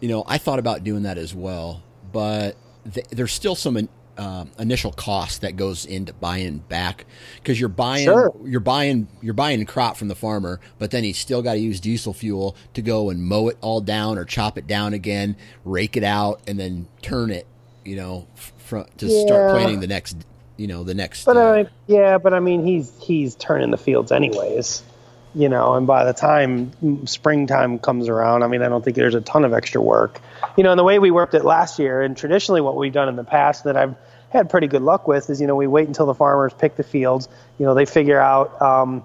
you know, I thought about doing that as well, but th- there's still some uh, initial cost that goes into buying back because you're buying
Sure.
you're buying you're buying crop from the farmer, but then he's still got to use diesel fuel to go and mow it all down or chop it down again, rake it out, and then turn it. You know, fr- to start
Yeah.
planting the next. You know, the next.
But
uh,
I, yeah, but I mean, he's he's turning the fields anyways, you know. And by the time springtime comes around, I mean, I don't think there's a ton of extra work, you know. And the way we worked it last year, and traditionally what we've done in the past that I've had pretty good luck with is, you know, we wait until the farmers pick the fields. You know, they figure out um,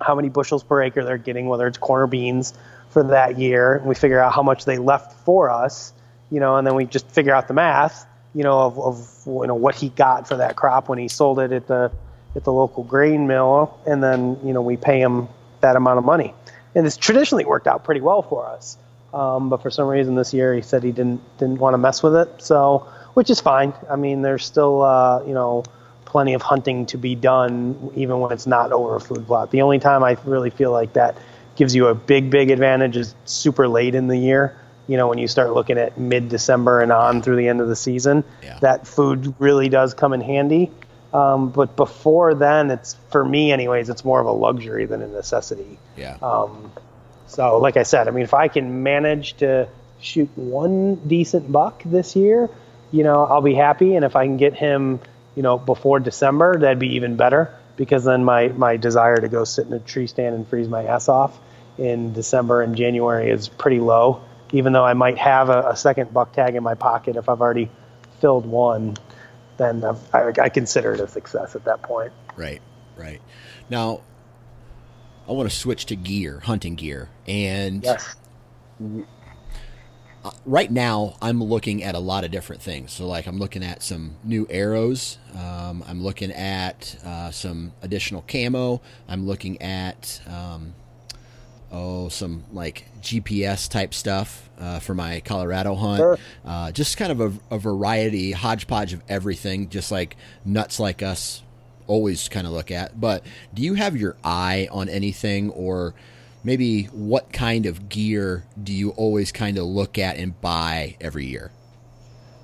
how many bushels per acre they're getting, whether it's corn or beans for that year. We figure out how much they left for us, you know, and then we just figure out the math, you know, of, of you know what he got for that crop when he sold it at the at the local grain mill, and then you know we pay him that amount of money. And it's traditionally worked out pretty well for us. Um, but for some reason this year he said he didn't didn't want to mess with it. So which is fine. I mean, there's still uh, you know plenty of hunting to be done even when it's not over a food plot. The only time I really feel like that gives you a big big advantage is super late in the year. You know, when you start looking at mid December and on through the end of the season,
Yeah.
that food really does come in handy. Um, but before then, it's for me, anyways, it's more of a luxury than a necessity.
yeah.
Um, so, like I said, I mean, if I can manage to shoot one decent buck this year, you know, I'll be happy. And if I can get him, you know, before December, that'd be even better because then my, my desire to go sit in a tree stand and freeze my ass off in December and January is pretty low. Even though I might have a, a second buck tag in my pocket, if I've already filled one, then I, I consider it a success at that point.
Right, right. Now, I want to switch to gear, hunting gear, and
Yes.
Right now I'm looking at a lot of different things. So, like, I'm looking at some new arrows. Um, I'm looking at uh, some additional camo. I'm looking at um, oh, some like GPS type stuff uh, for my Colorado hunt.
Sure.
Uh, just kind of a, a variety, hodgepodge of everything, just like nuts like us always kind of look at. But do you have your eye on anything, or maybe what kind of gear do you always kind of look at and buy every year?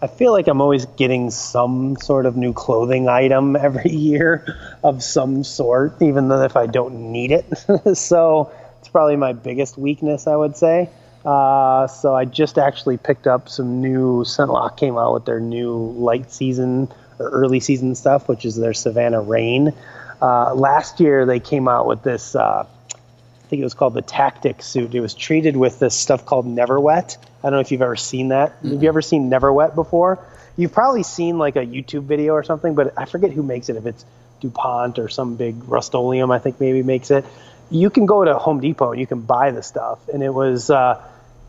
I feel like I'm always getting some sort of new clothing item [LAUGHS] every year of some sort, even though if I don't need it. [LAUGHS] so it's probably my biggest weakness, I would say. Uh, so I just actually picked up some new. ScentLok came out with their new light season or early season stuff, which is their Savannah Rain. Uh, last year they came out with this. Uh, think it was called the Tactic suit. It was treated with this stuff called Never Wet. I don't know if you've ever seen that. Have you ever seen Never Wet before? You've probably seen like a YouTube video or something, but I forget who makes it. If it's DuPont or some big Rust-Oleum, I think maybe makes it. You can go to Home Depot and you can buy the stuff. And it was uh,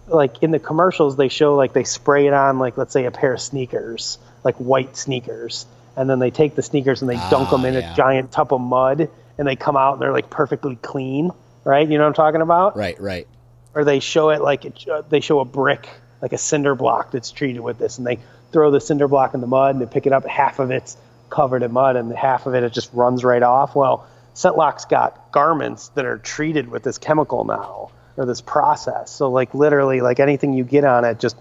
like in the commercials, they show like they spray it on like let's say a pair of sneakers, like white sneakers, and then they take the sneakers and they dunk
Ah,
them in
yeah.
a giant tub of mud, and they come out and they're like perfectly clean, right? You know what I'm talking about?
Right, right.
or they show it like it, uh, they show a brick like a cinder block that's treated with this and they throw the cinder block in the mud and they pick it up half of it's covered in mud and half of it it just runs right off well ScentLok's got garments that are treated with this chemical now or this process so like literally like anything you get on it just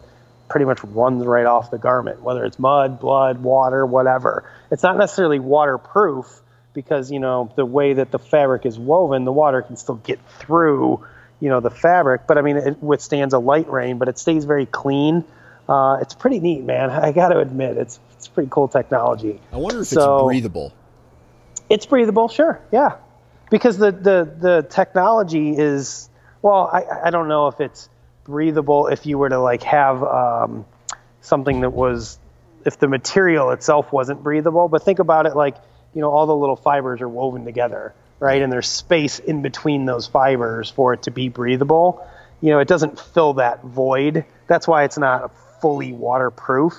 pretty much runs right off the garment whether it's mud blood water whatever it's not necessarily waterproof because you know the way that the fabric is woven the water can still get through you know the fabric but i mean it withstands a light rain but it stays very clean uh, it's pretty neat man [LAUGHS] i gotta admit it's it's pretty cool technology
I wonder if
So-
it's breathable.
it's breathable sure yeah because the the the technology is well, I I don't know if it's breathable if you were to like have um, something that was if the material itself wasn't breathable. But think about it like you know all the little fibers are woven together, right? And there's space in between those fibers for it to be breathable. You know, it doesn't fill that void. That's why it's not fully waterproof.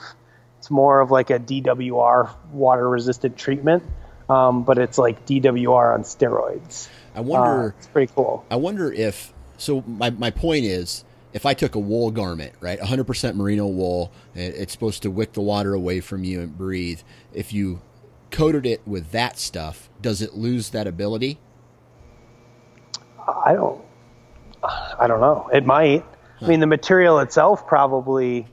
It's more of like a DWR water resistant treatment, um, but it's like DWR on steroids.
I wonder.
Uh, it's pretty cool.
I wonder if. So my my point is, if I took a wool garment, right, 100% merino wool, it's supposed to wick the water away from you and breathe. If you coated it with that stuff, does it lose that ability?
I don't. I don't know. It might. I mean, the material itself probably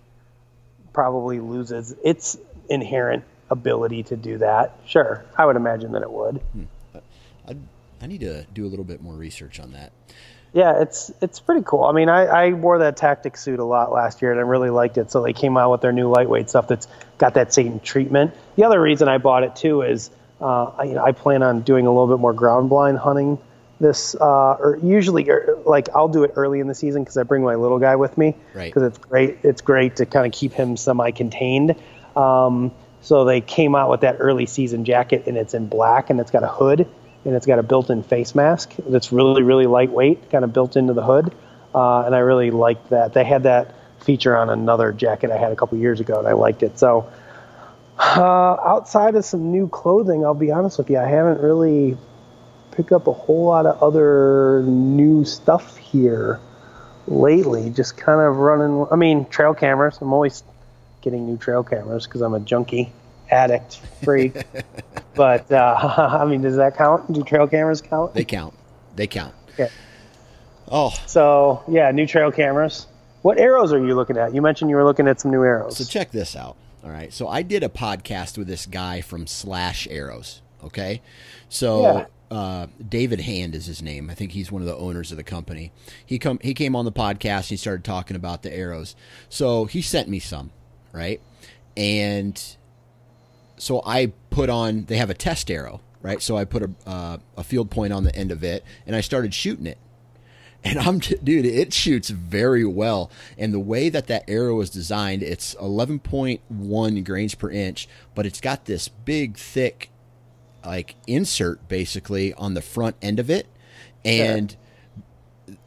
probably loses its inherent ability to do that. Sure, I would imagine that it would. Hmm.
I, I need to do a little bit more research on that.
Yeah, it's it's pretty cool. I mean, I, I wore that tactic suit a lot last year, and I really liked it. So they came out with their new lightweight stuff that's got that same treatment. The other reason I bought it too is uh, I, you know, I plan on doing a little bit more ground blind hunting this, uh, or usually or, like I'll do it early in the season because I bring my little guy with me
Right.
because it's great. It's great to kind of keep him semi-contained. Um, so they came out with that early season jacket, and it's in black, and it's got a hood, and it's got a built-in face mask that's really, really lightweight, kind of built into the hood. Uh, and I really liked that. They had that feature on another jacket I had a couple years ago, and I liked it. So uh, outside of some new clothing, I'll be honest with you, I haven't really picked up a whole lot of other new stuff here lately. Just kind of running. I mean, trail cameras. I'm always getting new trail cameras because I'm a junkie, addict, freak. [LAUGHS] but uh, [LAUGHS] I mean, does that count? Do trail cameras count?
They count. They count.
Okay.
Oh,
So yeah, new trail cameras. What arrows are you looking at? You mentioned you were looking at some new arrows.
So check this out. All right. So I did a podcast with this guy from Slash Arrows. Okay. So uh, David Hand is his name. I think he's one of the owners of the company. He come he came on the podcast. And he started talking about the arrows. So he sent me some, right? And so I put on. They have a test arrow, right? So I put a uh, a field point on the end of it, and I started shooting it. [LAUGHS] And I'm, [LAUGHS] dude, it shoots very well. And the way that that arrow is designed, it's 11.1 grains per inch, but it's got this big, thick, like insert basically on the front end of it. And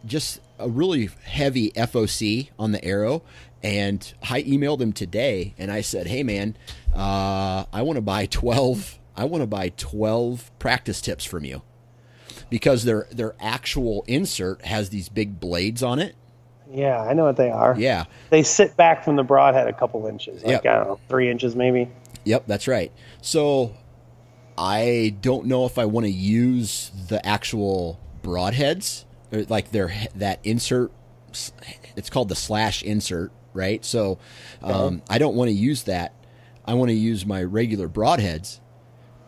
just a really heavy FOC on the arrow. And I emailed him today and I said, hey, man, uh, I want to buy 12. I want to buy 12 practice tips from you because their their actual insert has these big blades on it.
yeah, I know what they are.
Yeah.
They sit back from the broadhead a couple inches, like
Yep.
I don't know, three inches maybe.
Yep, that's right. So I don't know if I want to use the actual broadheads, or like their that insert. It's called the slash insert, right? So um, I don't want to use that. I want to use my regular broadheads,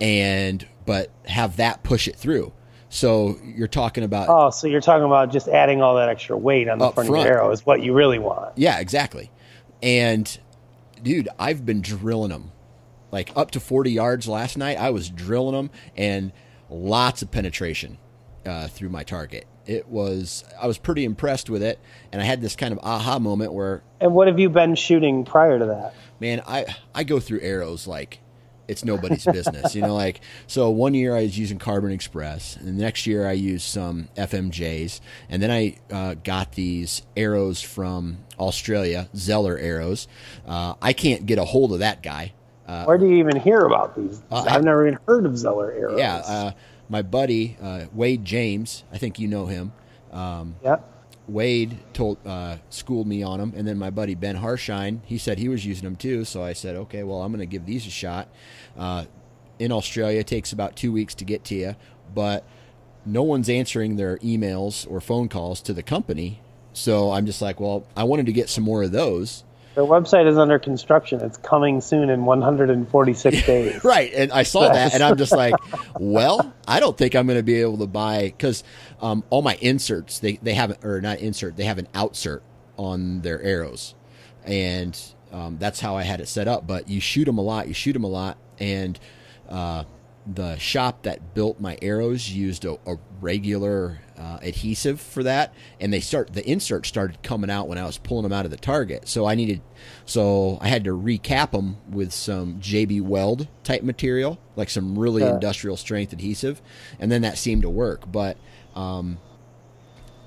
and but have that push it through. So you're talking about
Oh, so you're talking about just adding all that extra weight on the front,
front.
of your arrow is what you really want.
Yeah, exactly. And dude, I've been drilling them like up to 40 yards last night. I was drilling them and lots of penetration uh, through my target. It was I was pretty impressed with it, and I had this kind of aha moment where,
And what have you been shooting prior to that?
man, I I go through arrows like it's nobody's [LAUGHS] business, you know. Like so, one year I was using Carbon Express, and the next year I used some FMJs, and then I uh, got these arrows from Australia, Zeller arrows. Uh, I can't get a hold of that guy.
Where do you even hear about these?
Uh,
I've never even heard of Zeller arrows.
Yeah, uh, my buddy uh, Wade James, I think you know him.
yeah.
Wade told uh, schooled me on them, and then my buddy Ben Harshine, he said he was using them too. So I said, okay, well, I'm going to give these a shot. Uh, in Australia, it takes about two weeks to get to you, but no one's answering their emails or phone calls to the company. So I'm just like, well, I wanted to get some more of those.
Their website is under construction. It's coming soon in 146 [LAUGHS] days.
Right. And I saw that and I'm just like, [LAUGHS] well, I don't think I'm going to be able to buy because um, all my inserts, they, they have, or not insert, they have an outsert on their arrows. And um, that's how I had it set up. But you shoot them a lot, you shoot them a lot. And uh, the shop that built my arrows used a, a regular uh, adhesive for that, and they start the insert started coming out when I was pulling them out of the target. So I needed, so I had to recap them with some JB Weld type material, like some really
Yeah.
industrial strength adhesive, and then that seemed to work. But um,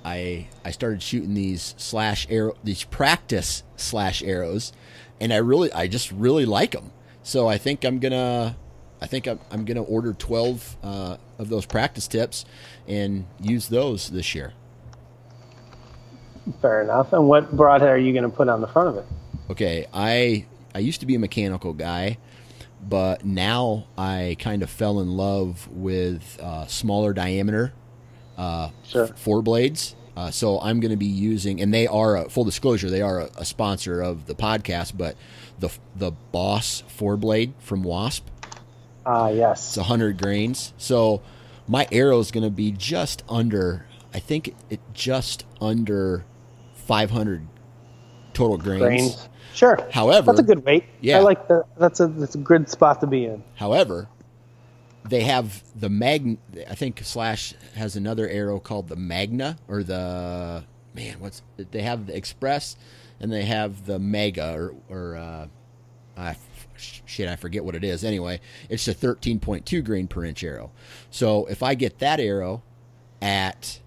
I I started shooting these slash arrow these practice slash arrows, and I really I just really like them. So I think I'm gonna I think I'm, I'm gonna order twelve uh, of those practice tips and use those this year.
Fair enough. And what broadhead are you going to put on the front of it?
Okay, I I used to be a mechanical guy, but now I kind of fell in love with uh, smaller diameter uh,
Sure.
f- four blades. Uh, so I'm going to be using, and they are a, full disclosure, they are a, a sponsor of the podcast. But the the Boss four blade from Wasp,
Ah, yes.
it's 100 grains. So my arrow is going to be just under, I think it just under 500 total grains.
Grains. Sure.
However-
that's a good weight.
Yeah.
I like that. That's a that's a good spot to be in.
However, they have the mag. I think Slash has another arrow called the Magna or the man. What's they have the Express and they have the Mega or or uh, I, shit. I forget what it is. Anyway, it's a 13.2 grain per inch arrow. So if I get that arrow at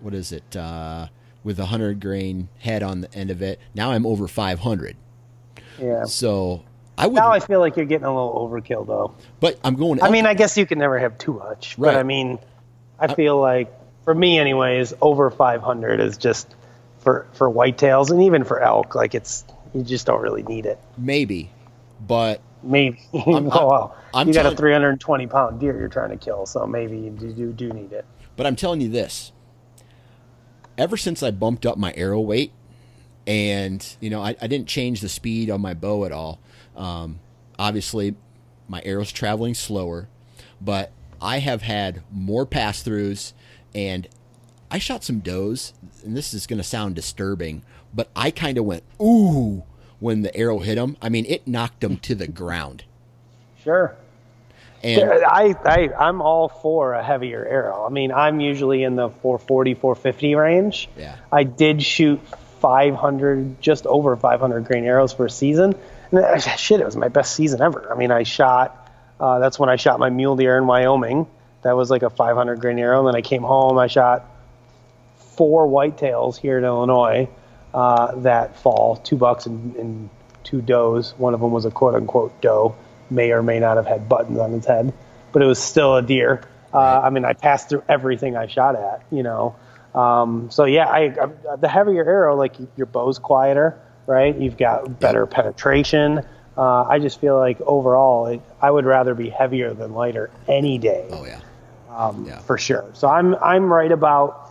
what is it uh, with a hundred grain head on the end of it, now I'm over 500.
Yeah.
So I would,
Now I feel like you're getting a little overkill, though.
but I'm going.
I mean, I guess you can never have too much,
Right.
but I mean, I feel like for me, anyways, over 500 is just for for whitetails and even for elk. Like it's you just don't really need it.
maybe, but
Maybe. [LAUGHS]
I'm-
oh well,
I'm
you got a 320 pound deer you're trying to kill, so maybe you do, do, need it.
But I'm telling you this. Ever since I bumped up my arrow weight, and you know, I, I didn't change the speed on my bow at all. Um, obviously, my arrow's traveling slower, but I have had more pass throughs, and I shot some does. And this is going to sound disturbing, but I kind of went ooh when the arrow hit them. I mean, it knocked them to the ground.
Sure.
And
I, I, I'm all for a heavier arrow. I mean, I'm usually in the 440, 450 range.
Yeah.
I did shoot 500, just over 500 grain arrows for a season. And uh, shit, it was my best season ever. I mean, I shot, uh, that's when I shot my mule deer in Wyoming. That was like a 500 grain arrow. And then I came home, I shot four whitetails here in Illinois uh, that fall, two bucks and, and two does. One of them was a quote unquote doe, may or may not have had buttons on its head, but it was still a deer. Uh, I mean, I passed through everything I shot at, you know. Um, so yeah, I, I the heavier arrow, like your bow's quieter, right? You've got better penetration. Uh, I just feel like overall, it, I would rather be heavier than lighter any day
oh yeah,
um,
Yeah.
for sure. So I'm I'm right about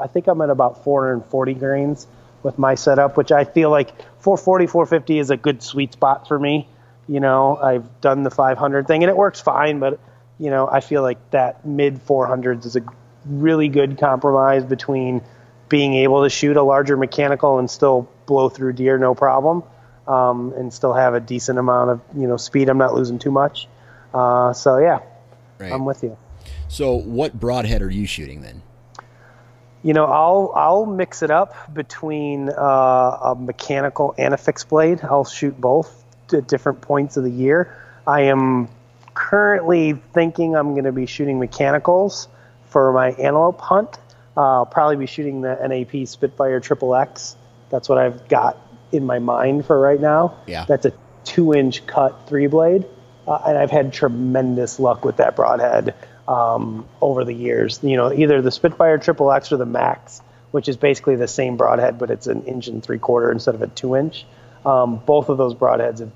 I think I'm at about 440 grains with my setup, which I feel like 440 450 is a good sweet spot for me. You know, I've done the 500 thing and it works fine, but you know, I feel like that mid 400s is a really good compromise between being able to shoot a larger mechanical and still blow through deer no problem, um, and still have a decent amount of you know speed. I'm not losing too much. Uh, so yeah,
right.
I'm with you.
so what broadhead are you shooting then?
You know, I'll I'll mix it up between uh, a mechanical and a fixed blade. I'll shoot both at different points of the year. I am currently thinking I'm going to be shooting mechanicals for my antelope hunt. Uh, I'll probably be shooting the NAP Spitfire Triple X. That's what I've got in my mind for right now.
Yeah.
That's a two-inch cut three blade, uh, and I've had tremendous luck with that broadhead um, over the years. You know, either the Spitfire Triple X or the Max, which is basically the same broadhead, but it's an inch and three quarter instead of a two inch. Um, both of those broadheads have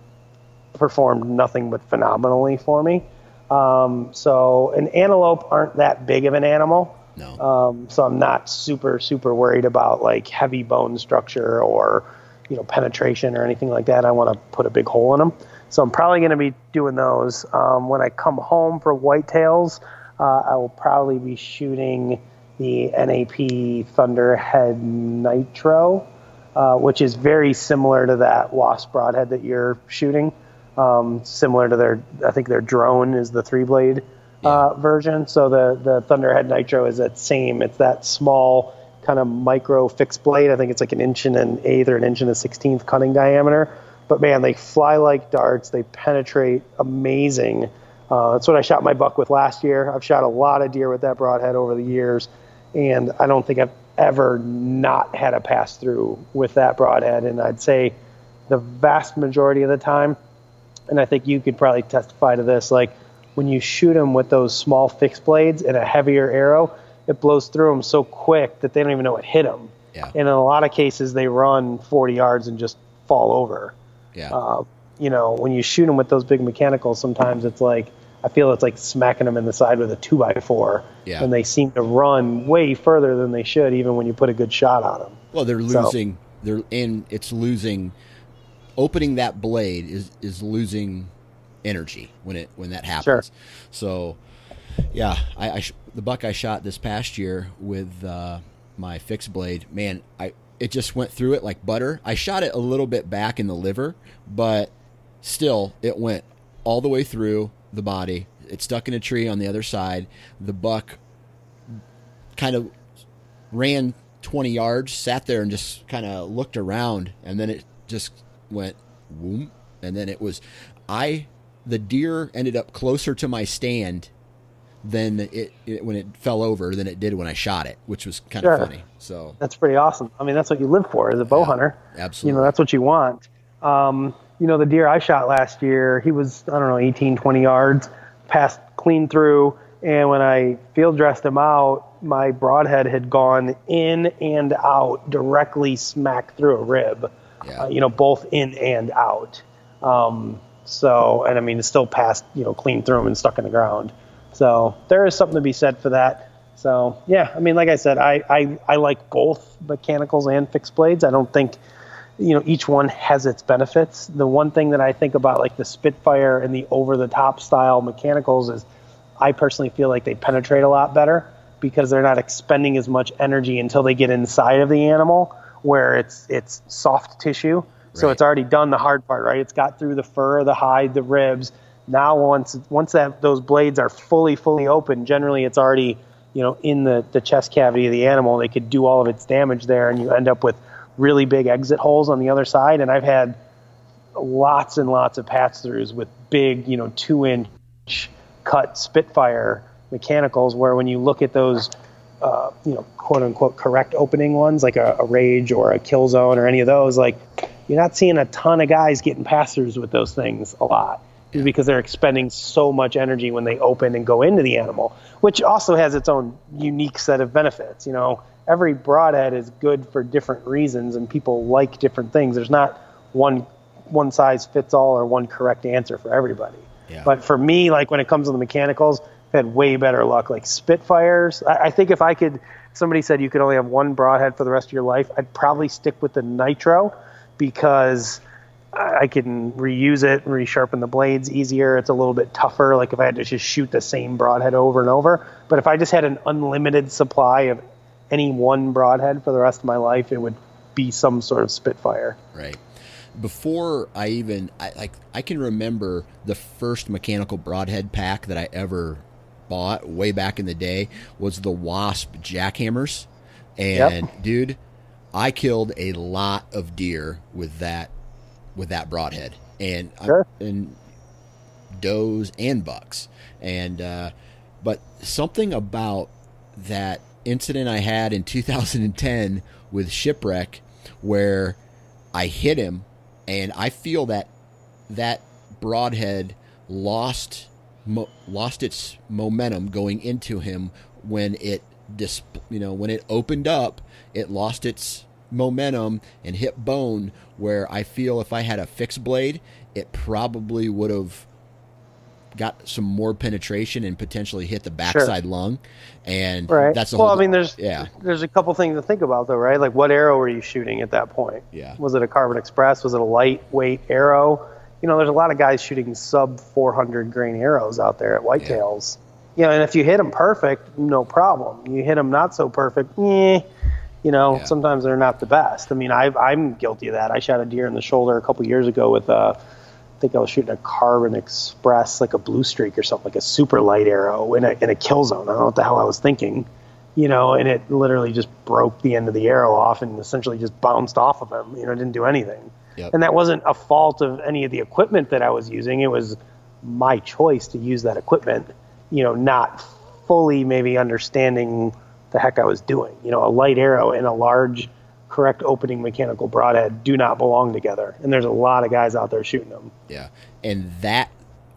performed nothing but phenomenally for me. Um, so, an antelope aren't that big of an animal.
No.
Um, so I'm not super super worried about like heavy bone structure or you know penetration or anything like that. I want to put a big hole in them. So I'm probably going to be doing those. Um, when I come home for whitetails, uh, I will probably be shooting the NAP Thunderhead Nitro, uh, which is very similar to that Wasp broadhead that you're shooting. Um, similar to their, I think their drone is the three blade uh, version. So the the Thunderhead Nitro is that same. It's that small kind of micro fixed blade. I think it's like an inch and an eighth or an inch and a sixteenth cutting diameter. But man, they fly like darts. They penetrate amazing. Uh, that's what I shot my buck with last year. I've shot a lot of deer with that broadhead over the years, and I don't think I've ever not had a pass through with that broadhead. And I'd say the vast majority of the time, and I think you could probably testify to this, like when you shoot them with those small fixed blades and a heavier arrow, it blows through them so quick that they don't even know it hit them.
Yeah.
And in a lot of cases, they run 40 yards and just fall over.
Yeah.
Uh, you know, when you shoot them with those big mechanicals, sometimes it's like I feel it's like smacking them in the side with a two by four,
Yeah.
and they seem to run way further than they should, even when you put a good shot on them.
Well, they're
So-
losing. They're and it's losing. Opening that blade is is losing energy when it when that happens.
Sure.
So, yeah, I, I sh- the buck I shot this past year with uh, my fixed blade, man, I it just went through it like butter. I shot it a little bit back in the liver, but still, it went all the way through the body. It stuck in a tree on the other side. The buck kind of ran 20 yards, sat there and just kind of looked around, and then it just went whoom. And then it was, I, the deer ended up closer to my stand than it, it when it fell over than it did when I shot it, which was kind
Sure.
of funny. So,
That's pretty awesome. I mean, that's what you live for as a bow
Yeah,
hunter.
absolutely.
You know, that's what you want. Um, you know, the deer I shot last year, he was, I don't know, 18, 20 yards, passed clean through. And when I field dressed him out, my broadhead had gone in and out, directly smack through a rib.
Yeah.
Uh, you know, both in and out. Um, so, and I mean, it still passed, you know, clean through him and stuck in the ground. So there is something to be said for that. So yeah, I mean, like I said, I, I, I like both mechanicals and fixed blades. I don't think, you know, each one has its benefits. The one thing that I think about like the Spitfire and the over the top style mechanicals is I personally feel like they penetrate a lot better because they're not expending as much energy until they get inside of the animal where it's it's soft tissue. So it's already done the hard part, right? It's got through the fur, the hide, the ribs. Now once once that those blades are fully fully open, generally it's already, you know, in the the chest cavity of the animal. They could do all of its damage there and you end up with really big exit holes on the other side and I've had lots and lots of pass throughs with big, you know, two inch cut Spitfire mechanicals where when you look at those, uh, you know, quote unquote correct opening ones like a, a Rage or a Kill Zone or any of those, like you're not seeing a ton of guys getting pass throughs with those things a lot because they're expending so much energy when they open and go into the animal, which also has its own unique set of benefits. You know, every broadhead is good for different reasons and people like different things. There's not one one size fits all or one correct answer for everybody.
Yeah.
But for me, like when it comes to the mechanicals, I've had way better luck. Like Spitfires, I, I think if I could, somebody said you could only have one broadhead for the rest of your life, I'd probably stick with the Nitro because I I can reuse it and resharpen the blades easier. It's a little bit tougher. Like if I had to just shoot the same broadhead over and over. But if I just had an unlimited supply of any one broadhead for the rest of my life, it would be some sort of Spitfire.
right. Before I even I like I can remember the first mechanical broadhead pack that I ever bought way back in the day was the Wasp Jak-Hammers. And dude, I killed a lot of deer with that with that broadhead. And I- and does and bucks. And uh, but something about that incident I had in 2010 with shipwreck, where I hit him, and I feel that that broadhead lost mo- lost its momentum going into him when it dis- you know when it opened up it lost its momentum and hit bone where I feel if I had a fixed blade it probably would have got some more penetration and potentially hit the backside lung and
Right.
that's the
well,
whole
I mean, there's
yeah
there's a couple things to think about though, right? Like, what arrow were you shooting at that point?
Yeah.
Was it a Carbon Express? Was it a lightweight arrow? You know, there's a lot of guys shooting sub 400 grain arrows out there at whitetails. You know, and if you hit them perfect, no problem. You hit them not so perfect, eh, you know,
Yeah.
sometimes they're not the best. I mean, I've, I'm guilty of that. I shot a deer in the shoulder a couple years ago with uh, I think I was shooting a Carbon Express, like a Blue Streak or something, like a super light arrow in a in a kill zone. I don't know what the hell I was thinking, you know, and it literally just broke the end of the arrow off and essentially just bounced off of him. You know, didn't do anything.
Yep.
And that wasn't a fault of any of the equipment that I was using. It was my choice to use that equipment. You know, not fully maybe understanding the heck I was doing. You know, a light arrow in a large correct opening mechanical broadhead do not belong together. And there's a lot of guys out there shooting them.
Yeah. And that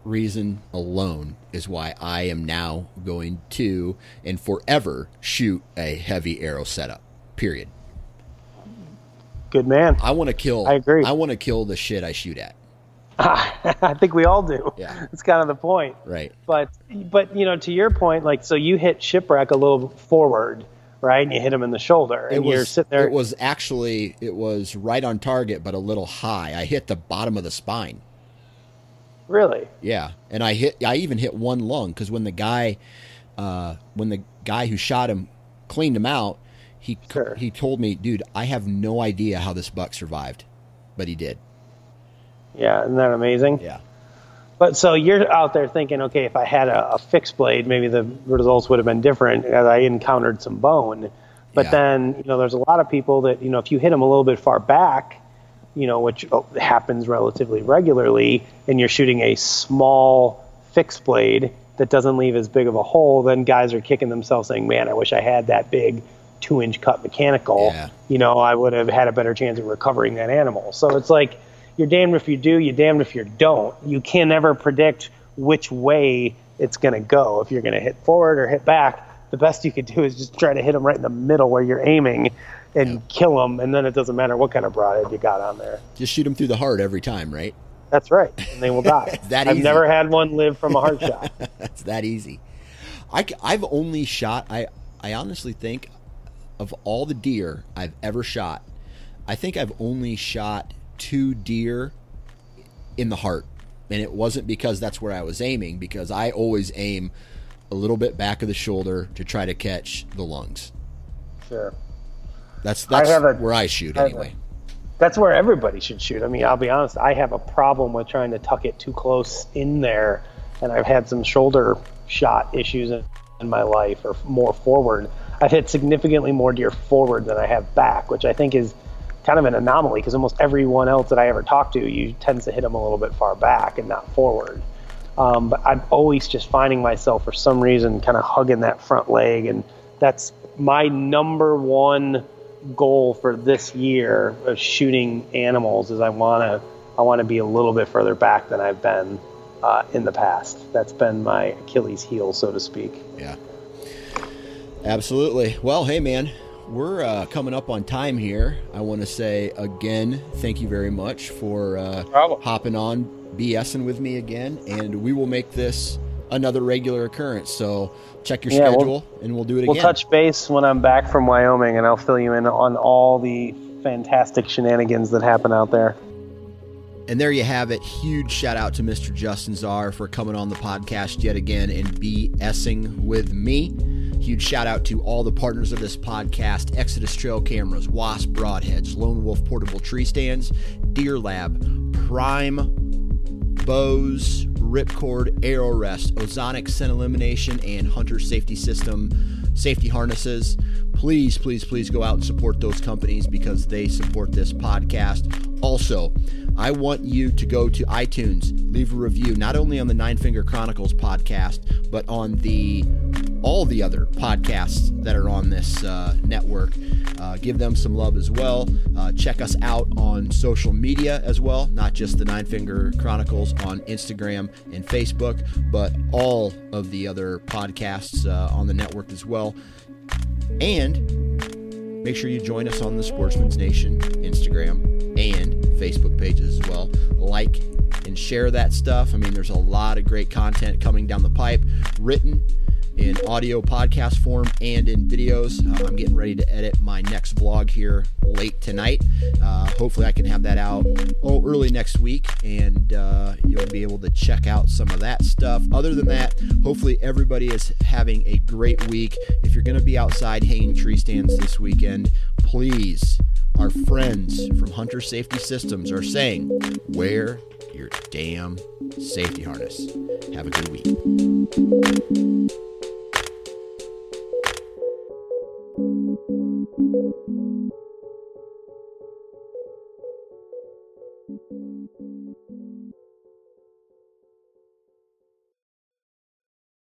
reason alone is why I am now going to and forever shoot a heavy arrow setup. Period.
Good man.
I want to kill
I agree.
I want to kill the shit I shoot at. [LAUGHS]
I think we all do.
Yeah. [LAUGHS]
It's kind of the point.
Right.
But but you know, to your point, like so you hit shipwreck a little forward, right? And you hit him in the shoulder, and
it
you're
was
sitting there.
it was actually it was right on target but a little high. I hit the bottom of the spine.
really.
Yeah, and I hit. I even hit one lung because when the guy, uh, when the guy who shot him cleaned him out, he
Sure.
he told me, dude, I have no idea how this buck survived, but he did.
Yeah, isn't that amazing?
Yeah,
But so you're out there thinking, okay, if I had a, a fixed blade, maybe the results would have been different as I encountered some bone. But
Yeah.
then, you know, there's a lot of people that, you know, if you hit them a little bit far back, you know, which uh, happens relatively regularly, and you're shooting a small fixed blade that doesn't leave as big of a hole, then guys are kicking themselves saying, man, I wish I had that big two inch cut mechanical.
Yeah.
You know, I would have had a better chance of recovering that animal. So it's like, you're damned if you do, you're damned if you don't. You can never predict which way it's going to go. If you're going to hit forward or hit back, the best you could do is just try to hit them right in the middle where you're aiming and
Yeah.
kill them, and then it doesn't matter what kind of broadhead you got on there.
just shoot him through the heart every time, right?
That's right, and they will die. [LAUGHS]
That
I've
easy.
never had one live from a heart shot. [LAUGHS]
That's that easy. I, have only shot. I I honestly think of all the deer I've ever shot, I think I've only shot two deer in the heart, and it wasn't because that's where I was aiming. Because I always aim a little bit back of the shoulder to try to catch the lungs.
Sure.
That's that's
a-
where I shoot
I have a-
anyway.
That's where everybody should shoot. I mean, I'll be honest, I have a problem with trying to tuck it too close in there, and I've had some shoulder shot issues in, in my life, or more forward. I've hit significantly more deer forward than I have back, which I think is kind of an anomaly because almost everyone else that I ever talk to, you tends to hit them a little bit far back and not forward. Um, but I'm always just finding myself for some reason kind of hugging that front leg, and that's my number one goal for this year of shooting animals. Is I want to I want to be a little bit further back than I've been uh, in the past. That's been my Achilles heel, so to speak.
Yeah. Absolutely. Well, hey, man, we're uh, coming up on time here. I want to say again, thank you very much for uh, hopping on, BSing with me again, and we will make this another regular occurrence. So check your
Yeah, we'll-
schedule, and we'll do it again.
We'll touch base when I'm back from Wyoming, and I'll fill you in on all the fantastic shenanigans that happen out there.
And there you have it. Huge shout out to Mr. Justin Zarr for coming on the podcast yet again and BSing with me. Huge shout out to all the partners of this podcast Exodus Trail Cameras, Wasp Broadheads, Lone Wolf Portable Tree Stands, Deer Lab, Prime Bows, Ripcord, Arrow Rest, Ozonic Scent Elimination, and Hunter Safety System safety harnesses. Please, please, please go out and support those companies because they support this podcast. Also, I want you to go to iTunes, leave a review, not only on the Nine Finger Chronicles podcast, but on the all the other podcasts that are on this uh, network. Uh, give them some love as well. Uh, check us out on social media as well, not just the Nine Finger Chronicles on Instagram and Facebook, but all of the other podcasts uh, on the network as well. And make sure you join us on the Sportsman's Nation Instagram and Facebook pages as well. Like and share that stuff. I mean, there's a lot of great content coming down the pipe, written in audio podcast form and in videos. Uh, I'm getting ready to edit my next vlog here late tonight. Uh, hopefully, I can have that out oh early next week, and uh, you'll be able to check out some of that stuff. Other than that, hopefully everybody is having a great week. If you're going to be outside hanging tree stands this weekend, please. Our friends from Hunter Safety Systems are saying, wear your damn safety harness. Have a good week.